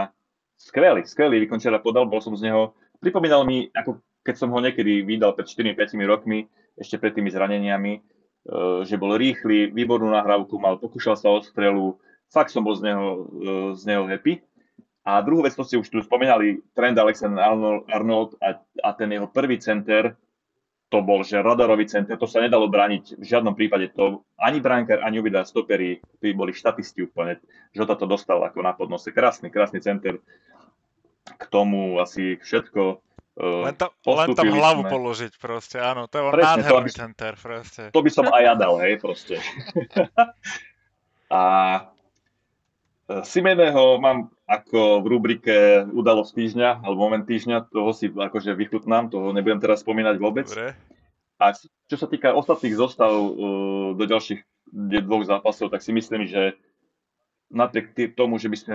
skvelý, skvelý výkon včera podal, bol som z neho, pripomínal mi, ako keď som ho niekedy vydal pred 4-5 rokmi, ešte pred tými zraneniami, e, že bol rýchly, výbornú nahrávku mal, pokúšal sa o strelu, fakt som bol z neho, e, z neho happy. A druhú vec, to ste už tu spomínali, Trend Alexander Arnold a, a ten jeho prvý center, to bol, že radarový center, to sa nedalo brániť v žiadnom prípade. To ani brankár, ani obidva stopery, tí boli štatisti úplne. Žota to dostal ako na podnose. Krásny, krásny center. K tomu asi všetko. Uh, len, to, len tam hlavu sme. položiť proste, áno, to je Presne, nádherný to, center proste. To by som aj ja dal, hej, proste. a e, Simeného mám ako v rubrike udalosť týždňa, alebo moment týždňa, toho si akože vychutnám, toho nebudem teraz spomínať vôbec. Dobre. A čo sa týka ostatných zostav uh, do ďalších dvoch zápasov, tak si myslím, že napriek tomu, že by sme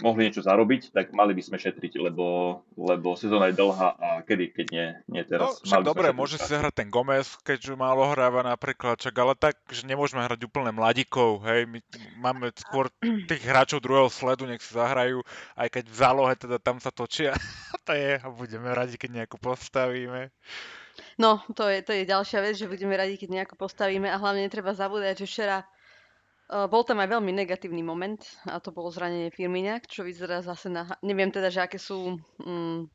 mohli niečo zarobiť, tak mali by sme šetriť, lebo, lebo sezóna je dlhá a kedy, keď nie, nie teraz. No, však dobre, môže si zahrať ten Gomez, keďže málo hráva napríklad, čak, ale tak, že nemôžeme hrať úplne mladíkov, hej, my máme skôr tých hráčov druhého sledu, nech si zahrajú, aj keď v zálohe teda tam sa točia, to je, a budeme radi, keď nejakú postavíme. No, to je, to je ďalšia vec, že budeme radi, keď nejako postavíme a hlavne netreba zabúdať, že včera bol tam aj veľmi negatívny moment a to bolo zranenie Firminiak, čo vyzerá zase na... Neviem teda, že aké sú mm,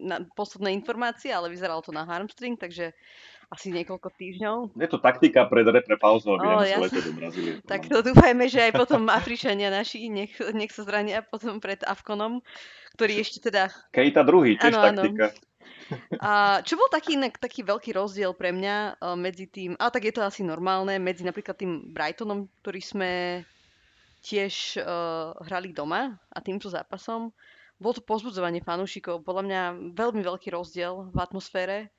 na, posledné informácie, ale vyzeralo to na harmstring, takže asi niekoľko týždňov. Je to taktika pred repre pauzou, aby oh, jasne. do Brazílie. Tak to dúfajme, že aj potom Afričania naši nech, nech sa zrania potom pred Avkonom, ktorý ešte teda... Kejta druhý, tiež áno. taktika. A čo bol taký inak taký veľký rozdiel pre mňa uh, medzi tým, ale tak je to asi normálne, medzi napríklad tým Brightonom, ktorý sme tiež uh, hrali doma a týmto zápasom. Bolo to pozbudzovanie fanúšikov, podľa mňa veľmi veľký rozdiel v atmosfére.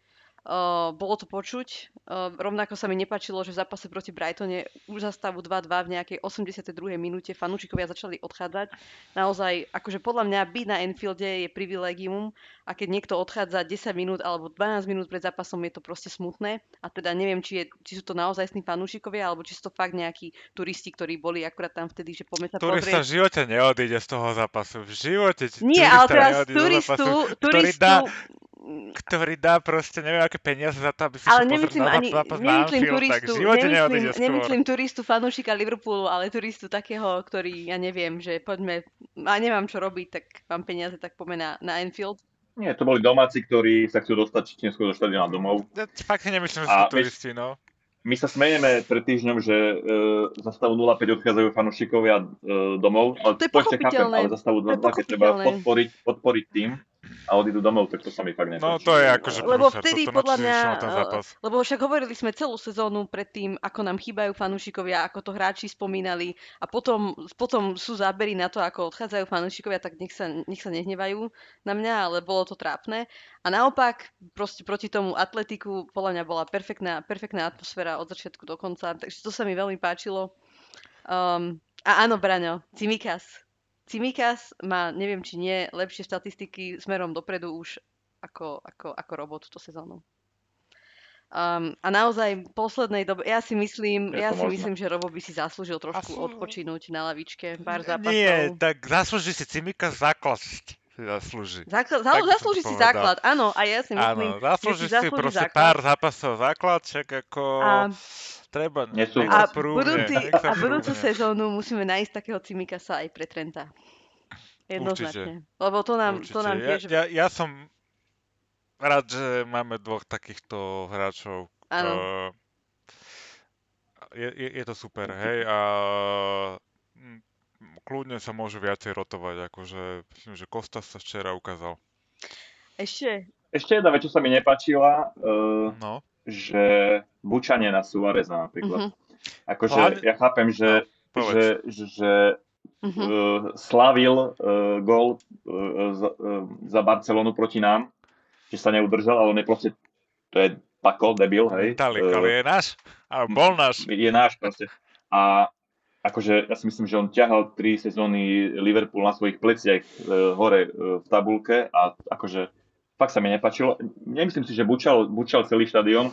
Uh, bolo to počuť. Uh, rovnako sa mi nepačilo, že v zápase proti Brightone už za stavu 2-2 v nejakej 82. minúte fanúšikovia začali odchádzať. Naozaj, akože podľa mňa byť na Enfielde je privilegium a keď niekto odchádza 10 minút alebo 12 minút pred zápasom, je to proste smutné. A teda neviem, či, je, či sú to naozaj fanúšikovia alebo či sú to fakt nejakí turisti, ktorí boli akurát tam vtedy, že poďme sa Turista pozrieť. v živote neodíde z toho zápasu. V živote Nie, ale teraz turistu, zápasu, ktorý turistu, dá, ktorý dá proste neviem aké peniaze za to, aby si ale pozrieť nemyslím na ani, zápas na nemyslím tak turistu, v živote nemyslím, nemyslím turistu fanúšika Liverpoolu, ale turistu takého, ktorý, ja neviem, že poďme, a nemám čo robiť, tak mám peniaze, tak poďme na, na Anfield. Nie, to boli domáci, ktorí sa chcú dostať neskôr do štadiona domov. Ja fakt si nemyslím, že sú turisti, no. My sa smejeme pred týždňom, že e, za stavu 0,5 odchádzajú fanúšikovia e, domov, ale To je ešte chápem, pochopiteľné. ale za stavu To je 2,2, keď treba pochopiteľné. podporiť, podporiť tým a odídu domov, tak to sa mi fakt nepáči. No to je akože Lebo prúser, vtedy podľa mňa, ten eh. Lebo však hovorili sme celú sezónu predtým, ako nám chýbajú fanúšikovia, ako to hráči spomínali a potom, potom sú zábery na to, ako odchádzajú fanúšikovia, tak nech sa, nech sa nehnevajú na mňa, ale bolo to trápne. A naopak, proste proti tomu atletiku, podľa mňa bola perfektná, perfektná atmosféra od začiatku do konca, takže to sa mi veľmi páčilo. Um, a áno, Braňo, Cimikas. Cimikas má, neviem či nie, lepšie štatistiky smerom dopredu už ako, ako, ako robot túto sezónu. Um, a naozaj v poslednej dobe, ja si myslím, ja si myslím, že Robo by si zaslúžil trošku Asi- odpočinúť na lavičke, pár zápasov. Nie, tak zaslúži si Cimika základ si zaslúži. Som zaslúži si povedal. základ, áno, a ja si myslím, Áno, zaslúži si si zaslúži proste základ. pár zápasov základ, však ako A, treba. A, budúci, a budúcu sezónu musíme nájsť takého Cimikasa aj pre Trenta. Jednoznačne. Lebo to nám, to Určite. nám ja, tiež... ja, ja som rád, že máme dvoch takýchto hráčov. Áno. Uh, je, je, je to super, hej, a kľudne sa môžu viacej rotovať, akože myslím, že Kostas sa včera ukázal. Ešte, Ešte jedna vec, čo sa mi nepáčila, uh, No, že bučanie na Suáreza napríklad. uh-huh, Akože Hlavne- ja chápem, že, povedz. že, že uh-huh. uh, slavil uh, gol uh, za, uh, za Barcelonu proti nám, že sa neudržal, ale on je proste, to je pako, debil, hej. Talik, Uh, ale je náš, a bol náš. je náš proste. A akože ja si myslím, že on ťahal tri sezóny Liverpool na svojich pleciach e, hore e, v tabulke a akože fakt sa mi nepačilo. Nemyslím si, že bučal, bučal celý štadión,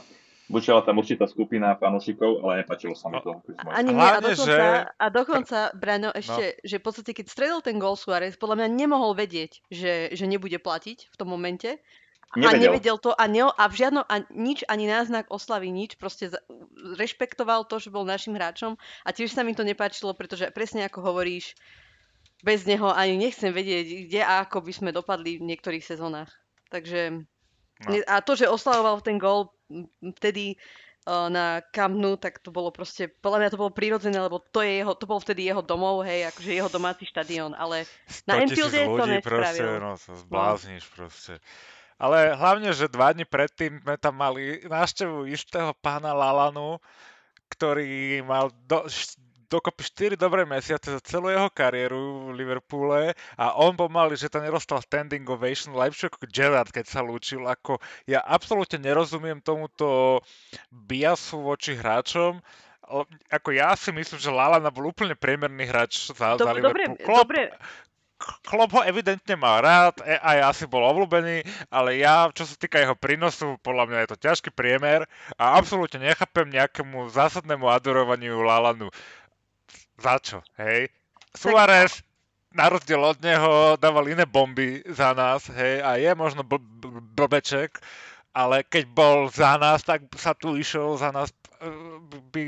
bučala tam určitá skupina fanúšikov, ale nepačilo sa mi to. mojej Ani nie, a dokonca, že- a dokonca Braňo, ešte, že v podstate keď stredil ten gol Suárez, podľa mňa nemohol vedieť, že, že nebude platiť v tom momente. A Nevedel. nevedel to a, ne, a v žiadno, a nič, ani náznak oslavy, nič, proste za, rešpektoval to, že bol našim hráčom a tiež sa mi to nepáčilo, pretože presne ako hovoríš, bez neho ani nechcem vedieť, kde a ako by sme dopadli v niektorých sezónach. Takže No. a to, že oslavoval ten gól vtedy uh, na Camp Nou, tak to bolo proste, podľa mňa to bolo prirodzené, lebo to, je jeho, to bol vtedy jeho domov, hej, akože jeho domáci štadión, ale 100 na tisíc Anfielde to ľudí proste, nespravil. no sa zblázniš proste. Ale hlavne, že dva dni predtým sme tam mali návštevu istého pána Lalanu, ktorý mal do, dokopy 4 dobré mesiace za celú jeho kariéru v Liverpoole a on pomaly, že tam nedostal standing ovation lepšie ako Gerrard, keď sa lúčil. Ako, ja absolútne nerozumiem tomuto biasu voči hráčom. Ako ja si myslím, že Lalana bol úplne priemerný hráč za, za Dob- dobre, Liverpool. Klopp, dobre, Klopp ho evidentne má rád, aj asi bol obľúbený, ale ja, čo sa týka jeho prínosu, podľa mňa je to ťažký priemer a absolútne nechápem nejakému zásadnému adorovaniu Lalanu. Za čo, hej? Suárez, na rozdiel od neho, dával iné bomby za nás, hej, a je možno bl- bl- blbeček, ale keď bol za nás, tak sa tu išiel za nás e, by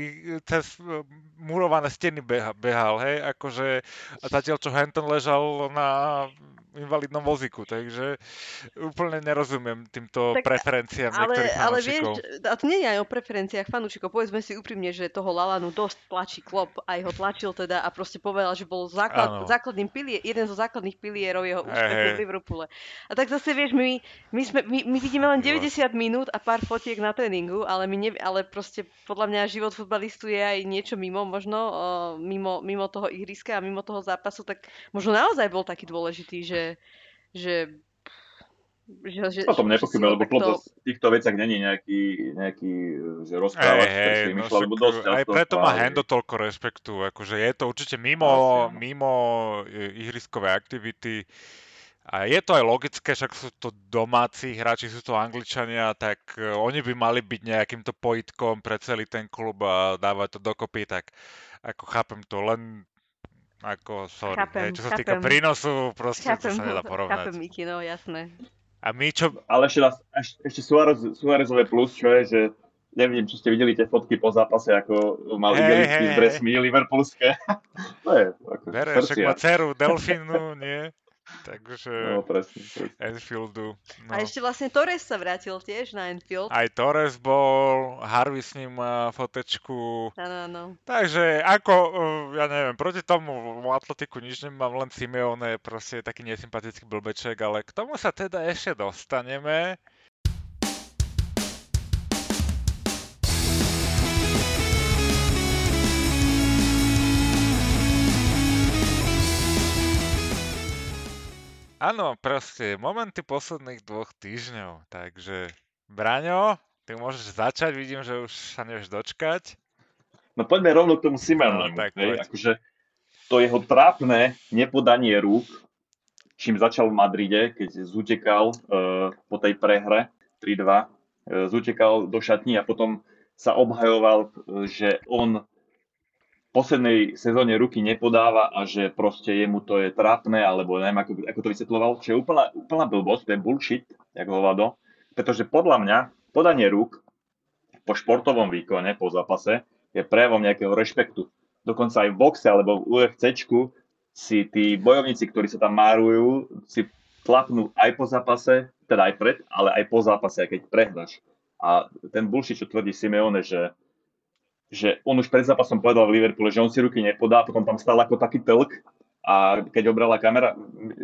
cez e, murované steny beha, behal, hej, akože a zatiaľ čo Henton ležal na invalidnom vozíku, takže úplne nerozumiem týmto Tak, preferenciám ale, niektorých ale vieš, a to nie je aj o preferenciách fanúšikov. Povedzme si úprimne, že toho Lalanu dosť tlačí klop, aj ho tlačil teda a proste povedal, že bol základ, základným pilie, jeden zo základných pilierov jeho úspechu v Liverpoole. A tak zase vieš, my, my, sme, my, my vidíme len Ty 90 minút a pár fotiek na tréningu, ale, my ne, ale proste podľa mňa život futbalistu je aj niečo mimo možno, mimo, mimo toho ihriska a mimo toho zápasu, tak možno naozaj bol taký dôležitý, že, že že, že, O tom nepochybujem, lebo Klopp zas v týchto veciach není nejaký, nejaký že rozprávač, hej, si no vymýšľa, lebo dosť aj preto má. Hendo toľko rešpektu, akože je to určite mimo, Asi áno. mimo e, ihriskové aktivity a je to aj logické, však sú to domáci hráči, sú to Angličania, tak e, oni by mali byť nejakýmto pojitkom pre celý ten klub a dávať to dokopy, tak ako chápem to, len ako, sorry, Chápem, hej, čo sa týka chápem. prínosu, proste Chápem, to sa nedá chápem, porovnať. Miki, no jasné. A my čo, Ale ešte, raz, ešte, Suárez, Suárezové plus, čo je, že neviem, či ste videli tie fotky po zápase, ako mal Hej, igelitky hej, z dresmi liverpoolské. to je ako Bere, však má dceru Delfínu, nie? Takže No, presne, presne. Enfieldu. No. A ešte vlastne Torres sa vrátil tiež na Enfield. Aj Torres bol, Harvey s ním má fotečku. Áno, áno. Takže ako, uh, ja neviem, proti tomu v atletiku nič nemám, len Simeone je proste taký nesympatický blbeček, ale k tomu sa teda ešte dostaneme. Áno, proste, momenty posledných dvoch týždňov, takže Braňo, ty môžeš začať, vidím, že už sa nevieš dočkať. No poďme rovno k tomu Simeonemu. No, tak hej, akože to jeho trápne nepodanie rúk, čím začal v Madride, keď zutekal uh, po tej prehre 3-2, uh, zutekal do šatní a potom sa obhajoval, uh, že on poslednej sezóne ruky nepodáva a že proste jemu to je trápne, alebo neviem, ako, ako to vysvetloval, čo je úplná, úplná blbosť, to je bullshit, jak hovado, pretože podľa mňa podanie rúk po športovom výkone, po zápase, je prejavom nejakého rešpektu. Dokonca aj v boxe alebo v UFCčku si tí bojovníci, ktorí sa tam márujú, si tlapnú aj po zápase, teda aj pred, ale aj po zápase, aj keď prehráš. A ten bullshit, čo tvrdí Simeone, že, že on už pred zápasom povedal v Liverpoole, že on si ruky nepodá, potom tam stal ako taký telk a keď ho brala kamera,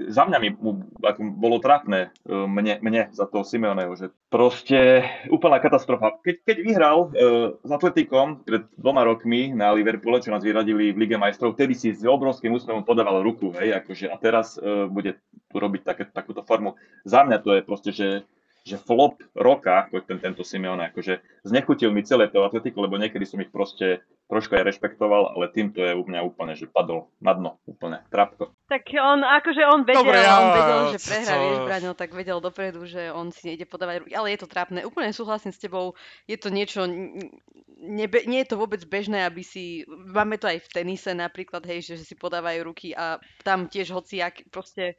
za mňa mi ako bolo trápne e, mne, mne za toho Simeoneho, že proste úplná katastrofa. Keď, keď vyhral uh, s Atletikom pred dvoma rokmi na Liverpoole, čo nás vyradili v Lige majstrov, vtedy si s obrovským úsmevom podával ruku, hej, akože, a teraz uh, bude robiť také, takúto formu. Za mňa to je proste, že že flop roka, ako ten, tento Simeone, akože znechutil mi celé to Atletico, lebo niekedy som ich proste trošku aj rešpektoval, ale týmto je u mňa úplne, že padol na dno, úplne, trapko. Tak on, akože on vedel, Dobre, ja- on vedel, že prehrá, co- vieš, Braňo, tak vedel dopredu, že on si nejde podávať ruky, ale je to trápne. Úplne súhlasím s tebou, je to niečo, nebe, nie je to vôbec bežné, aby si, máme to aj v tenise napríklad, hej, že si podávajú ruky a tam tiež hociak, proste,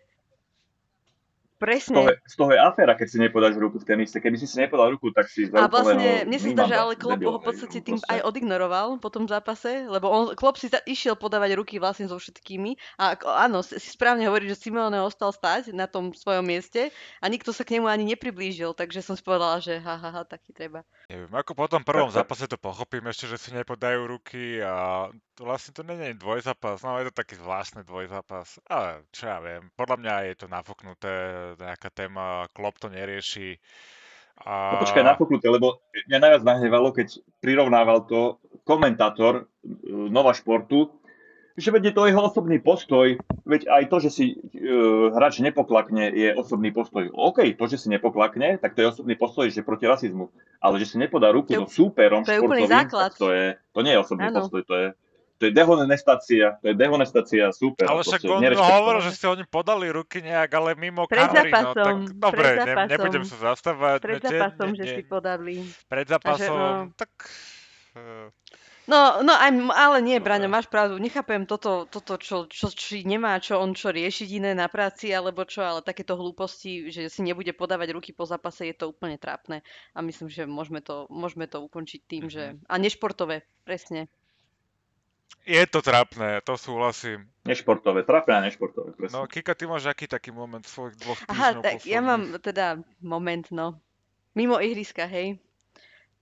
Z toho, presne. je, z toho je aféra, keď si nepodáš ruku v tenise. Keby si si nepodal ruku, tak si A vlastne, mne sa zdá, že ale Klopp ho v podstate no tým proste. aj odignoroval po tom zápase, lebo on, Klopp si za, išiel podávať ruky vlastne so všetkými a ako- áno, si správne hovorí, že Simeone ostal stať na tom svojom mieste a nikto sa k nemu ani nepriblížil, takže som si povedala, že ha, ha, ha, taký treba. Neviem, ako po tom prvom zápase to pochopím ešte, že si nepodajú ruky a vlastne to nie je dvojzápas, no je to taký zvláštny dvojzápas, ale čo ja viem, podľa mňa je to nafúknuté, nejaká téma, Klopp to nerieši. A... No počkaj, nafúknuté, lebo mňa najviac nahnevalo, keď prirovnával to komentátor e, Nova Športu, že veď je to jeho osobný postoj, veď aj to, že si e, hráč nepoklakne, je osobný postoj. OK, to, že si nepoklakne, tak to je osobný postoj, že proti rasizmu. Ale že si nepodá ruku To so súperom to je úplný základ. to, je, to nie je osobný Áno. postoj, to je, to je dehonestácia, to je dehonestácia súpera. Ale však on hovoril, že si oni podali ruky nejak, ale mimo Pred kamery, no tak zápasom, dobre, ne, zápasom. nebudem sa zastávať. Pred ne- ne- zápasom, ne- že si podali. Pred no. zápasom, tak... eh, No, no aj, ale nie. Braňo, máš pravdu. Nechápem toto, toto čo, čo, či nemá čo on čo riešiť iné na práci, alebo čo, ale takéto hlúposti, že si nebude podávať ruky po zápase, je to úplne trápne. A myslím, že môžeme to, môžeme to ukončiť tým, že... Mhm. A nešportové, presne. Je to trápne, to súhlasím. Nešportové, trápne a nešportové, presne. No, Kika, ty máš aký taký moment svojich dvoch týždňov Aha, tak ja mám teda moment, no. Mimo ihriska, hej.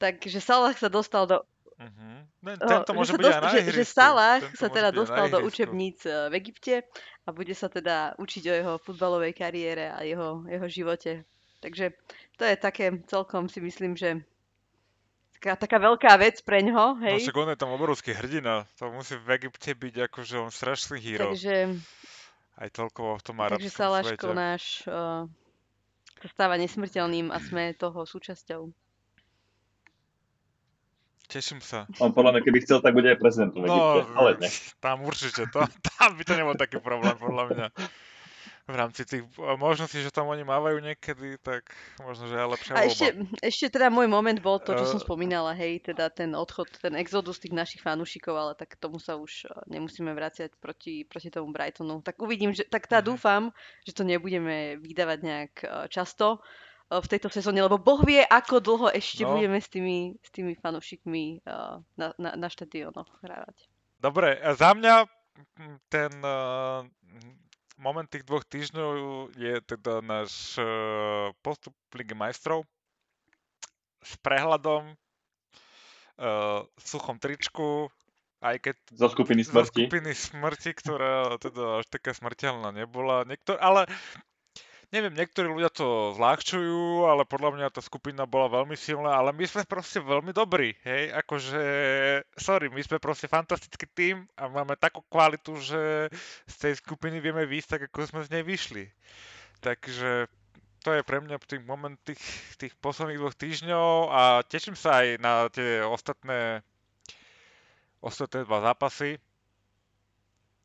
Takže Salah sa dostal do... Uh-huh. Ne, o, tento že môže sa byť aj dost- na že, že. Salah Tento sa teda aj dostal do učebníc e, v Egypte a bude sa teda učiť o jeho futbalovej kariére a jeho, jeho živote. Takže to je také celkom si myslím, že taká, taká veľká vec pre ňoho, No hej. však on je tam obrovský hrdina. To musí v Egypte byť akože on strašný hero. takže, Aj toľko v tom takže arabskom Salaško svete. náš uh, sa stáva nesmrteľným a sme toho súčasťou. Teším sa. On podľa mňa, keby chcel, tak bude aj v Egypte, No, ale ne. tam určite, to, tam by to nebol taký problém, podľa mňa. V rámci tých možností, že tam oni mávajú niekedy, tak možno, že je lepšia A voľba. ešte, ešte teda môj moment bol to, čo som Eh. spomínala, hej, teda ten odchod, ten exodus tých našich fanúšikov, ale tak tomu sa už eh, nemusíme vraciať proti, proti tomu Brightonu. Tak uvidím, že, tak tá Mhm. dúfam, že to nebudeme vydávať nejak eh, často v tejto sezóne, lebo Boh vie, ako dlho ešte No. budeme s tými, s tými fanúšikmi na, na, na štadiónoch hrávať. Dobre, za mňa ten uh, moment tých dvoch týždňov je teda náš uh, postup v Lige majstrov s prehľadom, uh, suchom tričku, aj keď Zo skupiny zo smrti. skupiny smrti, ktorá teda až taká smrteľná nebola. Niektor, ale neviem, niektorí ľudia to zľahčujú, ale podľa mňa tá skupina bola veľmi silná, ale my sme proste veľmi dobrí, hej, akože, sorry, my sme proste fantastický tým a máme takú kvalitu, že z tej skupiny vieme výjsť tak, ako sme z nej vyšli. Takže to je pre mňa tých moment tých, tých posledných dvoch týždňov a teším sa aj na tie ostatné ostatné dva zápasy.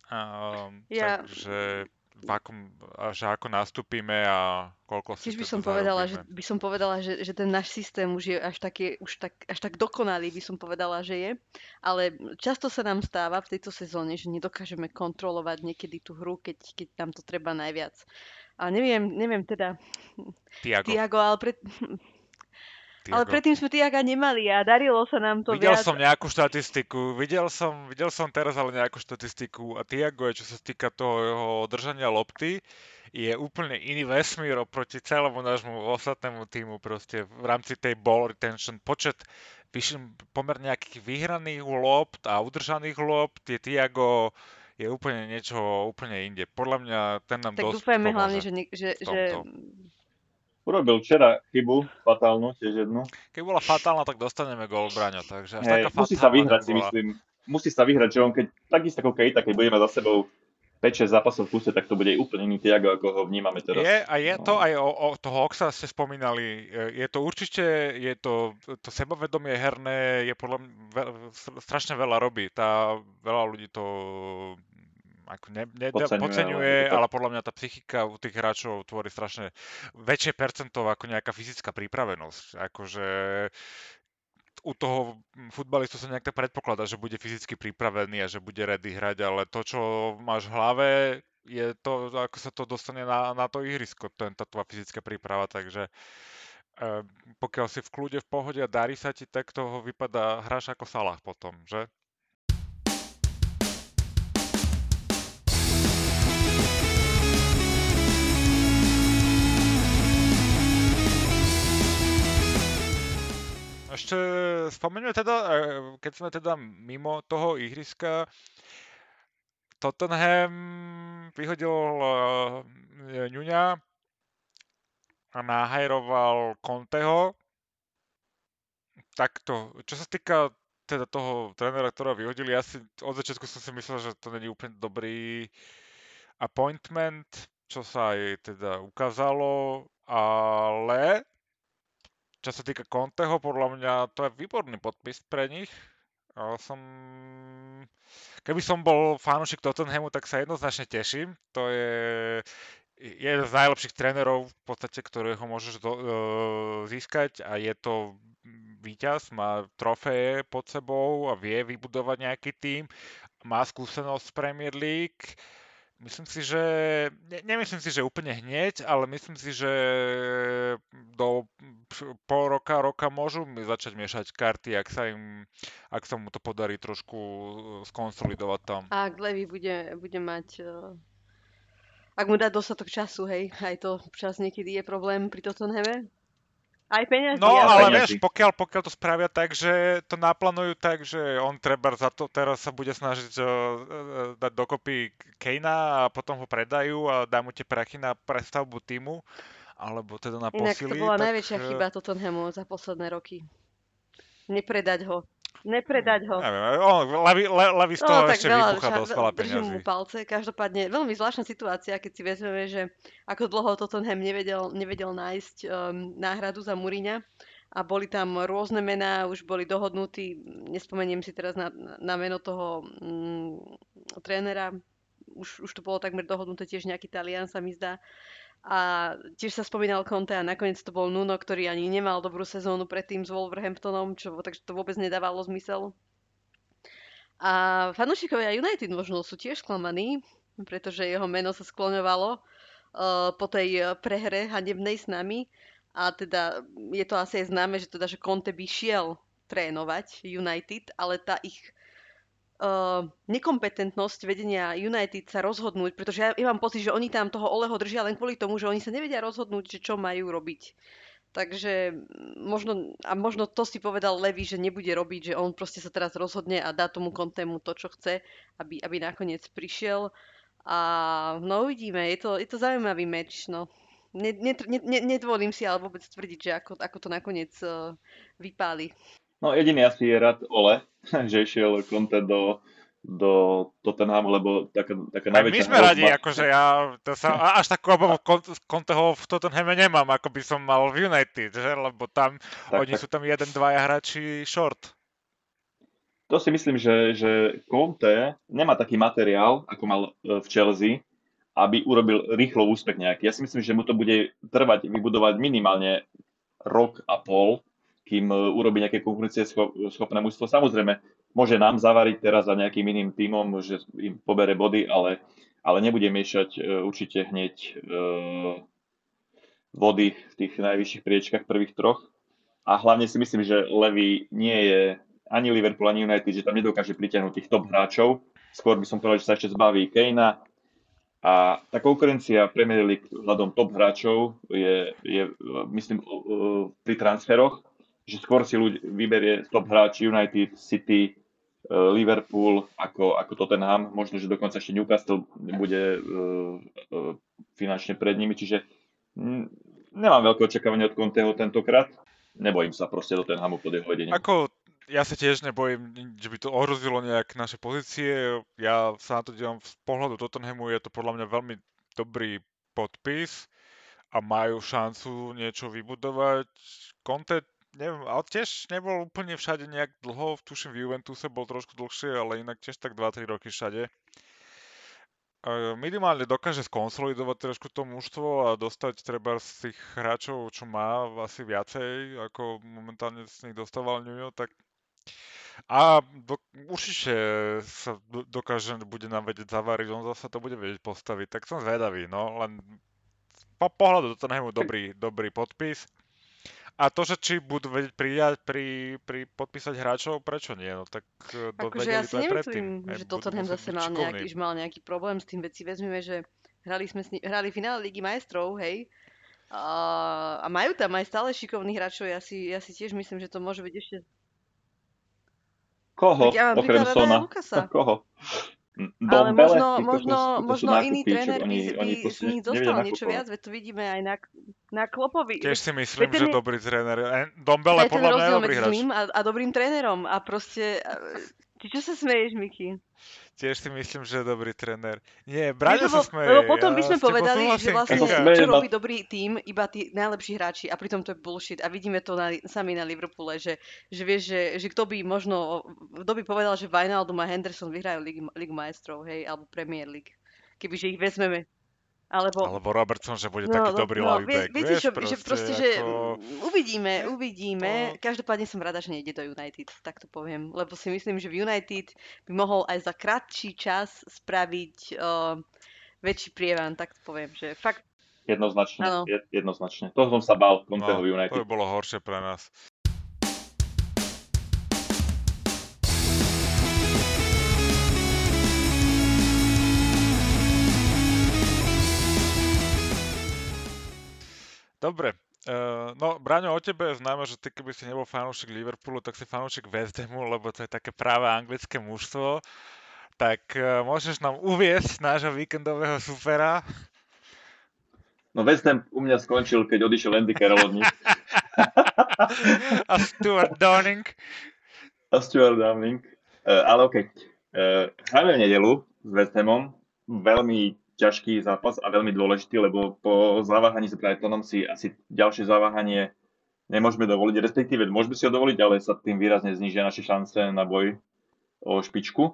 Um, Ja- Takže v akom, že ako nastúpime a koľko si Tiež by som povedala, že, by som povedala, že, že ten náš systém už je až, taký, už tak, až tak dokonalý, by som povedala, že je. Ale často sa nám stáva v tejto sezóne, že nedokážeme kontrolovať niekedy tú hru, keď, keď nám to treba najviac. A neviem, neviem teda, Tiago. Tiago, ale, pred, ale Tiago. predtým sme Tiaga nemali a darilo sa nám to Videl viac. som nejakú štatistiku, videl som, videl som teraz ale nejakú štatistiku a Tiago je, čo sa týka toho jeho držania lopty, je úplne iný vesmír oproti celému nášmu ostatnému týmu proste v rámci tej ball retention. Počet vyš- pomerne nejakých vyhraných lopt a udržaných lopt je Tiago je úplne niečo úplne inde. Podľa mňa ten nám Tak dosť dúfajme hlavne, že, že, že. Urobil včera chybu, fatálnu, tiež jednu. Keď bola fatálna, tak dostaneme gol Braňo, takže až Hej, taká musí sa vyhrať, si myslím. Musí sa vyhrať, že on keď, takisto ako Kejta, keď budeme za sebou 5-6 zápasov v kuse, tak to bude úplne iný Tiago, ako ho vnímame teraz. Je a je to No. aj o, o toho Oxa ste spomínali, je to určite, je to, to sebavedomie herné je podľa mňa strašne veľa robí. Tá, veľa ľudí to ako ne, ne, Podceňuje, podceňuje, ale ale podľa mňa tá psychika u tých hráčov tvorí strašne väčšie percento ako nejaká fyzická pripravenosť. Akože u toho futbalistu sa nejak tak predpokladá, že bude fyzicky pripravený a že bude ready hrať, ale to, čo máš v hlave, je to, ako sa to dostane na, na to ihrisko, ten, tá tvoja fyzická príprava, takže eh, pokiaľ si v kľude, v pohode a darí sa ti, tak toho vypadá, hráš ako Salah potom, že? Ešte spomeňme teda, eh, keď sme teda mimo toho ihriska, Tottenham vyhodil uh, Ňuňa a nahajroval Conteho. Takto, čo sa týka teda toho trénera, ktorého vyhodili, ja si od začiatku som si myslel, že to není úplne dobrý appointment, čo sa aj teda ukázalo, ale čo sa týka Conteho, podľa mňa to je výborný podpis pre nich. Som... Keby som bol fanúšik Tottenhamu, tak sa jednoznačne teším. To je jeden z najlepších trénerov v podstate, ktorého môžeš do, uh, získať a je to víťaz, má trofeje pod sebou a vie vybudovať nejaký tým, má skúsenosť z Premier League. Myslím si, že, ne, nemyslím si, že úplne hneď, ale myslím si, že do pol roka, roka môžu začať miešať karty, ak sa im, ak sa mu to podarí trošku skonsolidovať tam. A ak Levy bude, bude mať uh, ak mu dá dostatok času, hej, aj to čas niekedy je problém pri Tottenhame. Aj peniazy. No, ja ale peniazy. vieš, pokiaľ, pokiaľ to spravia tak, že to naplánujú tak, že on treba za to teraz sa bude snažiť uh, dať dokopy Kejna a potom ho predajú a dá mu tie prachy na prestavbu týmu, alebo teda na Inak posily. to bola tak, najväčšia eh, chyba Tottenhamu za posledné roky. Nepredať ho. Nepredať ho. Neviem, on, Lavi, Le- Lavi z toho No, tak ešte veľa, vybucha dosť veľa držím peňazí. mu palce. Každopádne veľmi zvláštna situácia, keď si vezmeme, že ako dlho Tottenham nevedel, nevedel nájsť um, náhradu za Muriňa a boli tam rôzne mená, už boli dohodnutí, nespomeniem si teraz na, na meno toho mm, trénera, už, už to bolo takmer dohodnuté, tiež nejaký Talian sa mi zdá. A tiež sa spomínal Conte a nakoniec to bol Nuno, ktorý ani nemal dobrú sezónu predtým s Wolverhamptonom, čo, takže to vôbec nedávalo zmysel. A fanúšikovia United možno sú tiež sklamaní, pretože jeho meno sa skloňovalo uh, po tej eh, prehre hanebnej s nami. A teda je to asi aj známe, že, teda, že Conte by šiel trénovať United, ale tá ich uh, nekompetentnosť vedenia United sa rozhodnúť, pretože ja, ja mám pocit, že oni tam toho Oleho držia len kvôli tomu, že oni sa nevedia rozhodnúť, že čo majú robiť. Takže možno, a možno to si povedal Levy, že nebude robiť, že on proste sa teraz rozhodne a dá tomu kontému to, čo chce, aby, aby nakoniec prišiel. A no uvidíme, je to, je to zaujímavý meč, no. Ne, ne, ne, ne, nedvolím si ale vôbec tvrdiť, že ako, ako to nakoniec uh, vypáli. No jediný asi je rád Ole, že išiel Conte do, do Tottenhamu, lebo taká, taká Aj my najväčšia sme radi, hrozba- akože ja to sa, až takú obavu Con- Conteho v Tottenhame nemám, ako by som mal v United, že? lebo tam, tak, oni tak. sú tam jeden, dvaja hráči short. To si myslím, že, že Conte nemá taký materiál, ako mal e, v Chelsea, aby urobil rýchlo úspech nejaký. Ja si myslím, že mu to bude trvať vybudovať minimálne rok a pol, kým e, urobí nejaké konkurencieschopné mužstvo. Samozrejme, môže nám zavariť teraz za nejakým iným tímom, že im pobere body, ale, ale nebude miešať e, určite hneď e, vody v tých najvyšších priečkách prvých troch. A hlavne si myslím, že Levy nie je ani Liverpool, ani United, že tam nedokáže pritiahnuť tých top hráčov. Skôr by som povedal, že sa ešte zbaví Kejna. A tá konkurencia Premier League vzhľadom top hráčov je, je myslím, pri transferoch, že skôr si ľudí vyberie top hráč United, City, Liverpool ako, ako Tottenham, možno, že dokonca ešte Newcastle bude uh, uh, finančne pred nimi, čiže mm, nemám veľké očakávanie od Conteho tentokrát. Nebojím sa proste do Tottenhamu pod jeho vedením. Ako, ja sa tiež nebojím, že by to ohrozilo nejak naše pozície. Ja sa na to dívam z pohľadu Tottenhamu, je to podľa mňa veľmi dobrý podpis a majú šancu niečo vybudovať. Conte, neviem, ale tiež nebol úplne všade nejak dlho, tuším v Juventuse bol trošku dlhšie, ale inak tiež tak 2-3 roky všade. Minimálne dokáže skonsolidovať trošku to mužstvo a dostať treba z tých hráčov, čo má asi viacej, ako momentálne z nich dostával Nuno, tak a do, určite sa do, dokáže, bude nám vedieť zavariť, on zase to bude vedieť postaviť, tak som zvedavý, no, len po pohľadu do toho dobrý, dobrý podpis. A to, že či budú vedieť prijať, pri, pri podpísať hráčov, prečo nie? No tak e, to Akože ja si predtým. nemyslím, Aj že Tottenham zase mal šikovní. nejaký, že mal nejaký problém s tým, veď si vezmeme, že hrali sme s ni- hrali finále Ligy majstrov, hej, a, a majú tam aj stále šikovných hráčov, ja si, ja si tiež myslím, že to môže byť ešte... Koho? Ja mám Okrem Sona. Lukasa. Koho? Ale Dombele? možno, Ty kokos, možno, to sú možno iný tréner by, oni, by oni z nich dostal niečo viac, veď to vidíme aj na, na Klopovi. Tiež si myslím, ten že je- dobrý tréner. E, To Dombele podľa mňa je dobrý hráč. zlým a, a dobrým trénerom a proste... Ty čo sa smeješ, Miky? Tiež si myslím, že je dobrý tréner. Nie, Braňo sa smeje. lebo potom by ja sme tebou povedali, že vlastne Ja čo robí dobrý tím, iba tí najlepší hráči a pritom to je bullshit a vidíme to na, sami na Liverpoole, že, že vieš, že, že kto by možno, kto by povedal, že Wijnaldum a Henderson vyhrajú Ligu, Ligu majstrov, hej, alebo Premier League, kebyže ich vezmeme. Alebo, Alebo Robertson, že bude taký dobrý no, vie, back. viete, vieš, čo, že proste, že ako... mm, uvidíme, uvidíme. to- Každopádne som rada, že nejde do United, tak to poviem. Lebo si myslím, že v United by mohol aj za kratší čas spraviť uh, väčší prievan, tak to poviem, že fakt Jednoznačne, je, jednoznačne. To som sa bál Conteho No, United. to by bolo horšie pre nás. Dobre, Uh, no, Braňo, o tebe je známe, že ty keby si nebol fanúšik Liverpoolu, tak si fanúšik West Hamu, lebo to je také práve anglické mužstvo. Tak uh, môžeš nám uviesť nášho víkendového supera? No West Ham u mňa skončil, keď odišiel Andy Carroll od nich. A Stuart Downing. A Stuart Downing. Uh, ale okej. Uh, hráme v nedelu s West Hamom. Veľmi ťažký zápas a veľmi dôležitý, lebo po zaváhaní s Brightonom si asi ďalšie zaváhanie nemôžeme dovoliť, respektíve môžeme si ho dovoliť, ale sa tým výrazne znižia naše šance na boj o špičku.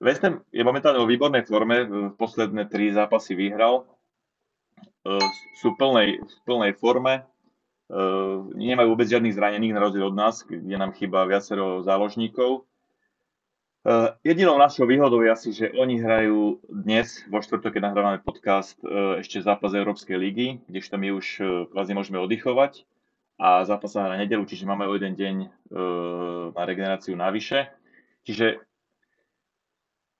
West Ham je momentálne vo výbornej forme, v posledné tri zápasy vyhral, E, sú plnej, v plnej forme, e, nemajú vôbec žiadnych zranených na rozdiel od nás, kde nám chýba viacero záložníkov. Uh, jedinou našou výhodou je asi, že oni hrajú dnes, vo štvrtok, keď nahrávame podcast, uh, ešte zápas Európskej ligy, kdežto my už uh, kvázi môžeme oddychovať a zápas sa na nedelu, čiže máme o jeden deň na regeneráciu navyše. Čiže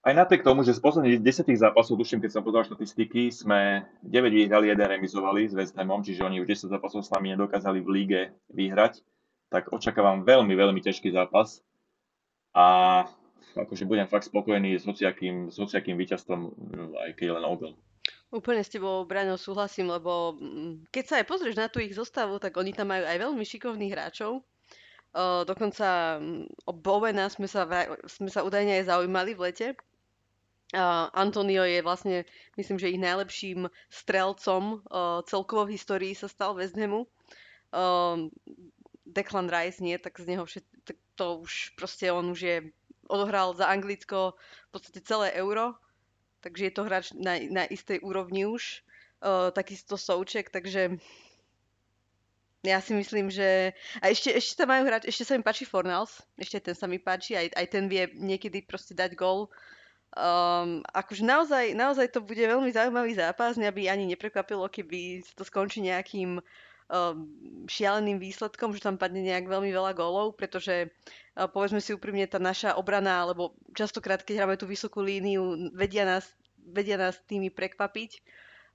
aj napriek tomu, že z posledných 10 zápasov, tuším, keď som pozeral štatistiky, sme 9 vyhrali, 1 remizovali s West Hamom, čiže oni už 10 zápasov s nami nedokázali v líge vyhrať, tak očakávam veľmi, veľmi ťažký zápas. A akože budem fakt spokojný s hociakým, s hociakým víťazstvom, aj keď len o Úplne s tebou, Braňo, súhlasím, lebo mm, keď sa aj pozrieš na tú ich zostavu, tak oni tam majú aj veľmi šikovných hráčov. Dokonca mm, o Bowena sme sa, sme sa údajne aj zaujímali v lete. Antonio je vlastne, myslím, že ich najlepším strelcom uh, celkovo v histórii sa stal West Hamu. Uh, Declan Rice nie, tak z neho všet, tak to už proste on už je odohral za Anglicko v podstate celé euro, takže je to hráč na, na istej úrovni už. Uh, takisto Souček, takže ja si myslím, že... A ešte, ešte sa majú hrať, ešte sa mi páči Fornals, ešte ten sa mi páči, aj, aj ten vie niekedy proste dať gol. Um, akože naozaj, naozaj to bude veľmi zaujímavý zápas, mňa by ani neprekvapilo, keby to skončí nejakým Um, šialeným výsledkom, že tam padne nejak veľmi veľa gólov, pretože uh, povedzme si úprimne, tá naša obrana, alebo častokrát, keď hráme tú vysokú líniu, vedia nás, vedia nás tými prekvapiť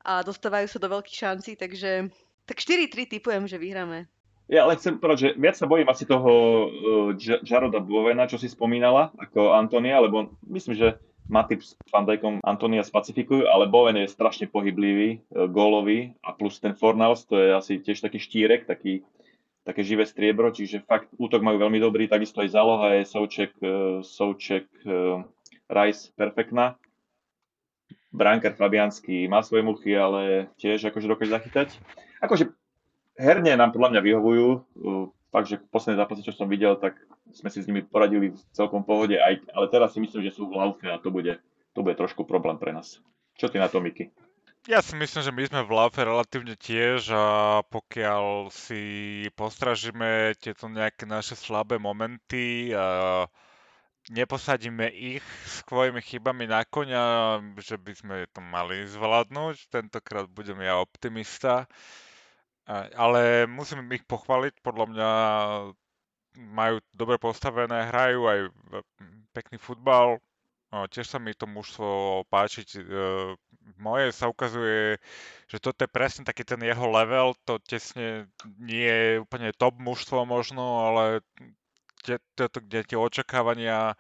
a dostávajú sa do veľkých šancí, takže tak 4-3 typujem, že vyhráme. Ja ale chcem povedať, že viac sa bojím asi toho uh, Jaroda Bovena, čo si spomínala, ako Antonia, lebo myslím, že Matip s Van Antonia spacifikujú, ale Bowen je strašne pohyblivý, e, gólový a plus ten Fornals, to je asi tiež taký štírek, taký, také živé striebro, čiže fakt útok majú veľmi dobrý, takisto aj záloha je Souček, e, Souček e, Rice perfektná. Brankar Fabianský má svoje muchy, ale tiež akože dokáže zachytať. Akože herne nám podľa mňa vyhovujú, fakt, že posledné zápasy, čo som videl, tak sme si s nimi poradili v celkom pohode, aj, ale teraz si myslím, že sú v laufe a to bude, to bude trošku problém pre nás. Čo ty na to, Miky? Ja si myslím, že my sme v laufe relatívne tiež a pokiaľ si postražíme tieto nejaké naše slabé momenty a neposadíme ich svojimi chybami na konia, že by sme to mali zvládnuť. Tentokrát budem ja optimista. Ale musím ich pochváliť, podľa mňa majú dobre postavené, hrajú aj pekný futbal. Tiež sa mi to mužstvo páčiť. E, moje sa ukazuje, že toto je presne taký ten jeho level, to tesne nie je úplne top mužstvo možno, ale tieto, kde tie očakávania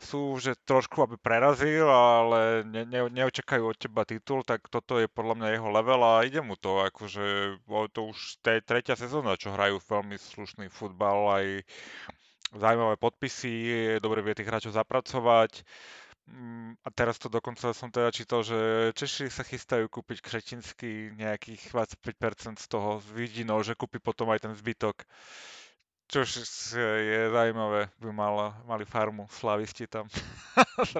sú, že trošku aby prerazil, ale ne, ne, neočakajú od teba titul, tak toto je podľa mňa jeho level a ide mu to, akože to už tej tretia sezóna, čo hrajú veľmi slušný futbal, aj zaujímavé podpisy, dobre vie tých hráčov zapracovať. Mm, a teraz to dokonca som teda čítal, že Češi sa chystajú kúpiť Kretinsky nejakých 25% z toho s vidinou, že kúpi potom aj ten zbytok. Čo je zaujímavé, by mal, mali farmu slavisti tam.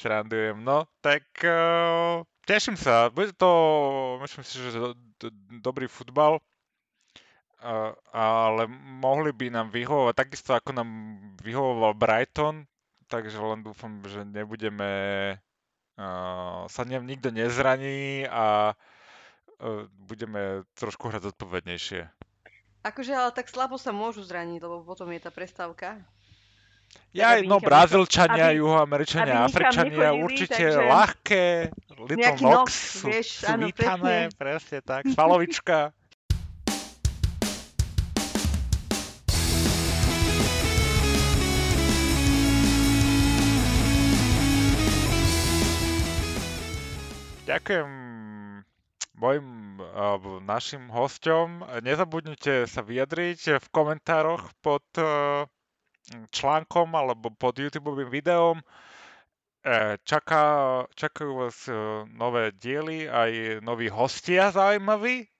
Srandujem. No, tak uh, teším sa. Bude to, myslím si, že do, do, dobrý futbal. Uh, ale mohli by nám vyhovovať takisto ako nám vyhovoval Brighton, takže len dúfam, že nebudeme uh, sa nem nikto nezraní a uh, budeme trošku hrať zodpovednejšie. Akože, ale tak slabo sa môžu zraniť, lebo potom je tá prestávka. Ja, no Brazílčania, Juhoameričania, Afričania nechodili, určite takže- ľahké, Little Nox sú, vieš, sú áno, vítané, presne tak, Svalovička. Ďakujem mojim alebo našim hosťom. Nezabudnite sa vyjadriť v komentároch pod eh, článkom alebo pod YouTube videom. Eh, Čaká, čakajú vás eh, nové diely, aj noví hostia zaujímaví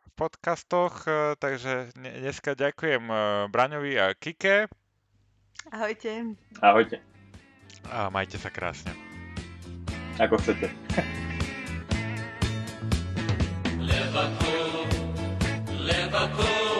v podcastoch, takže dne- dneska ďakujem Braňovi a Kike Ahojte. Ahojte. a majte sa krásne. Ako chcete. Liverpool, Liverpool.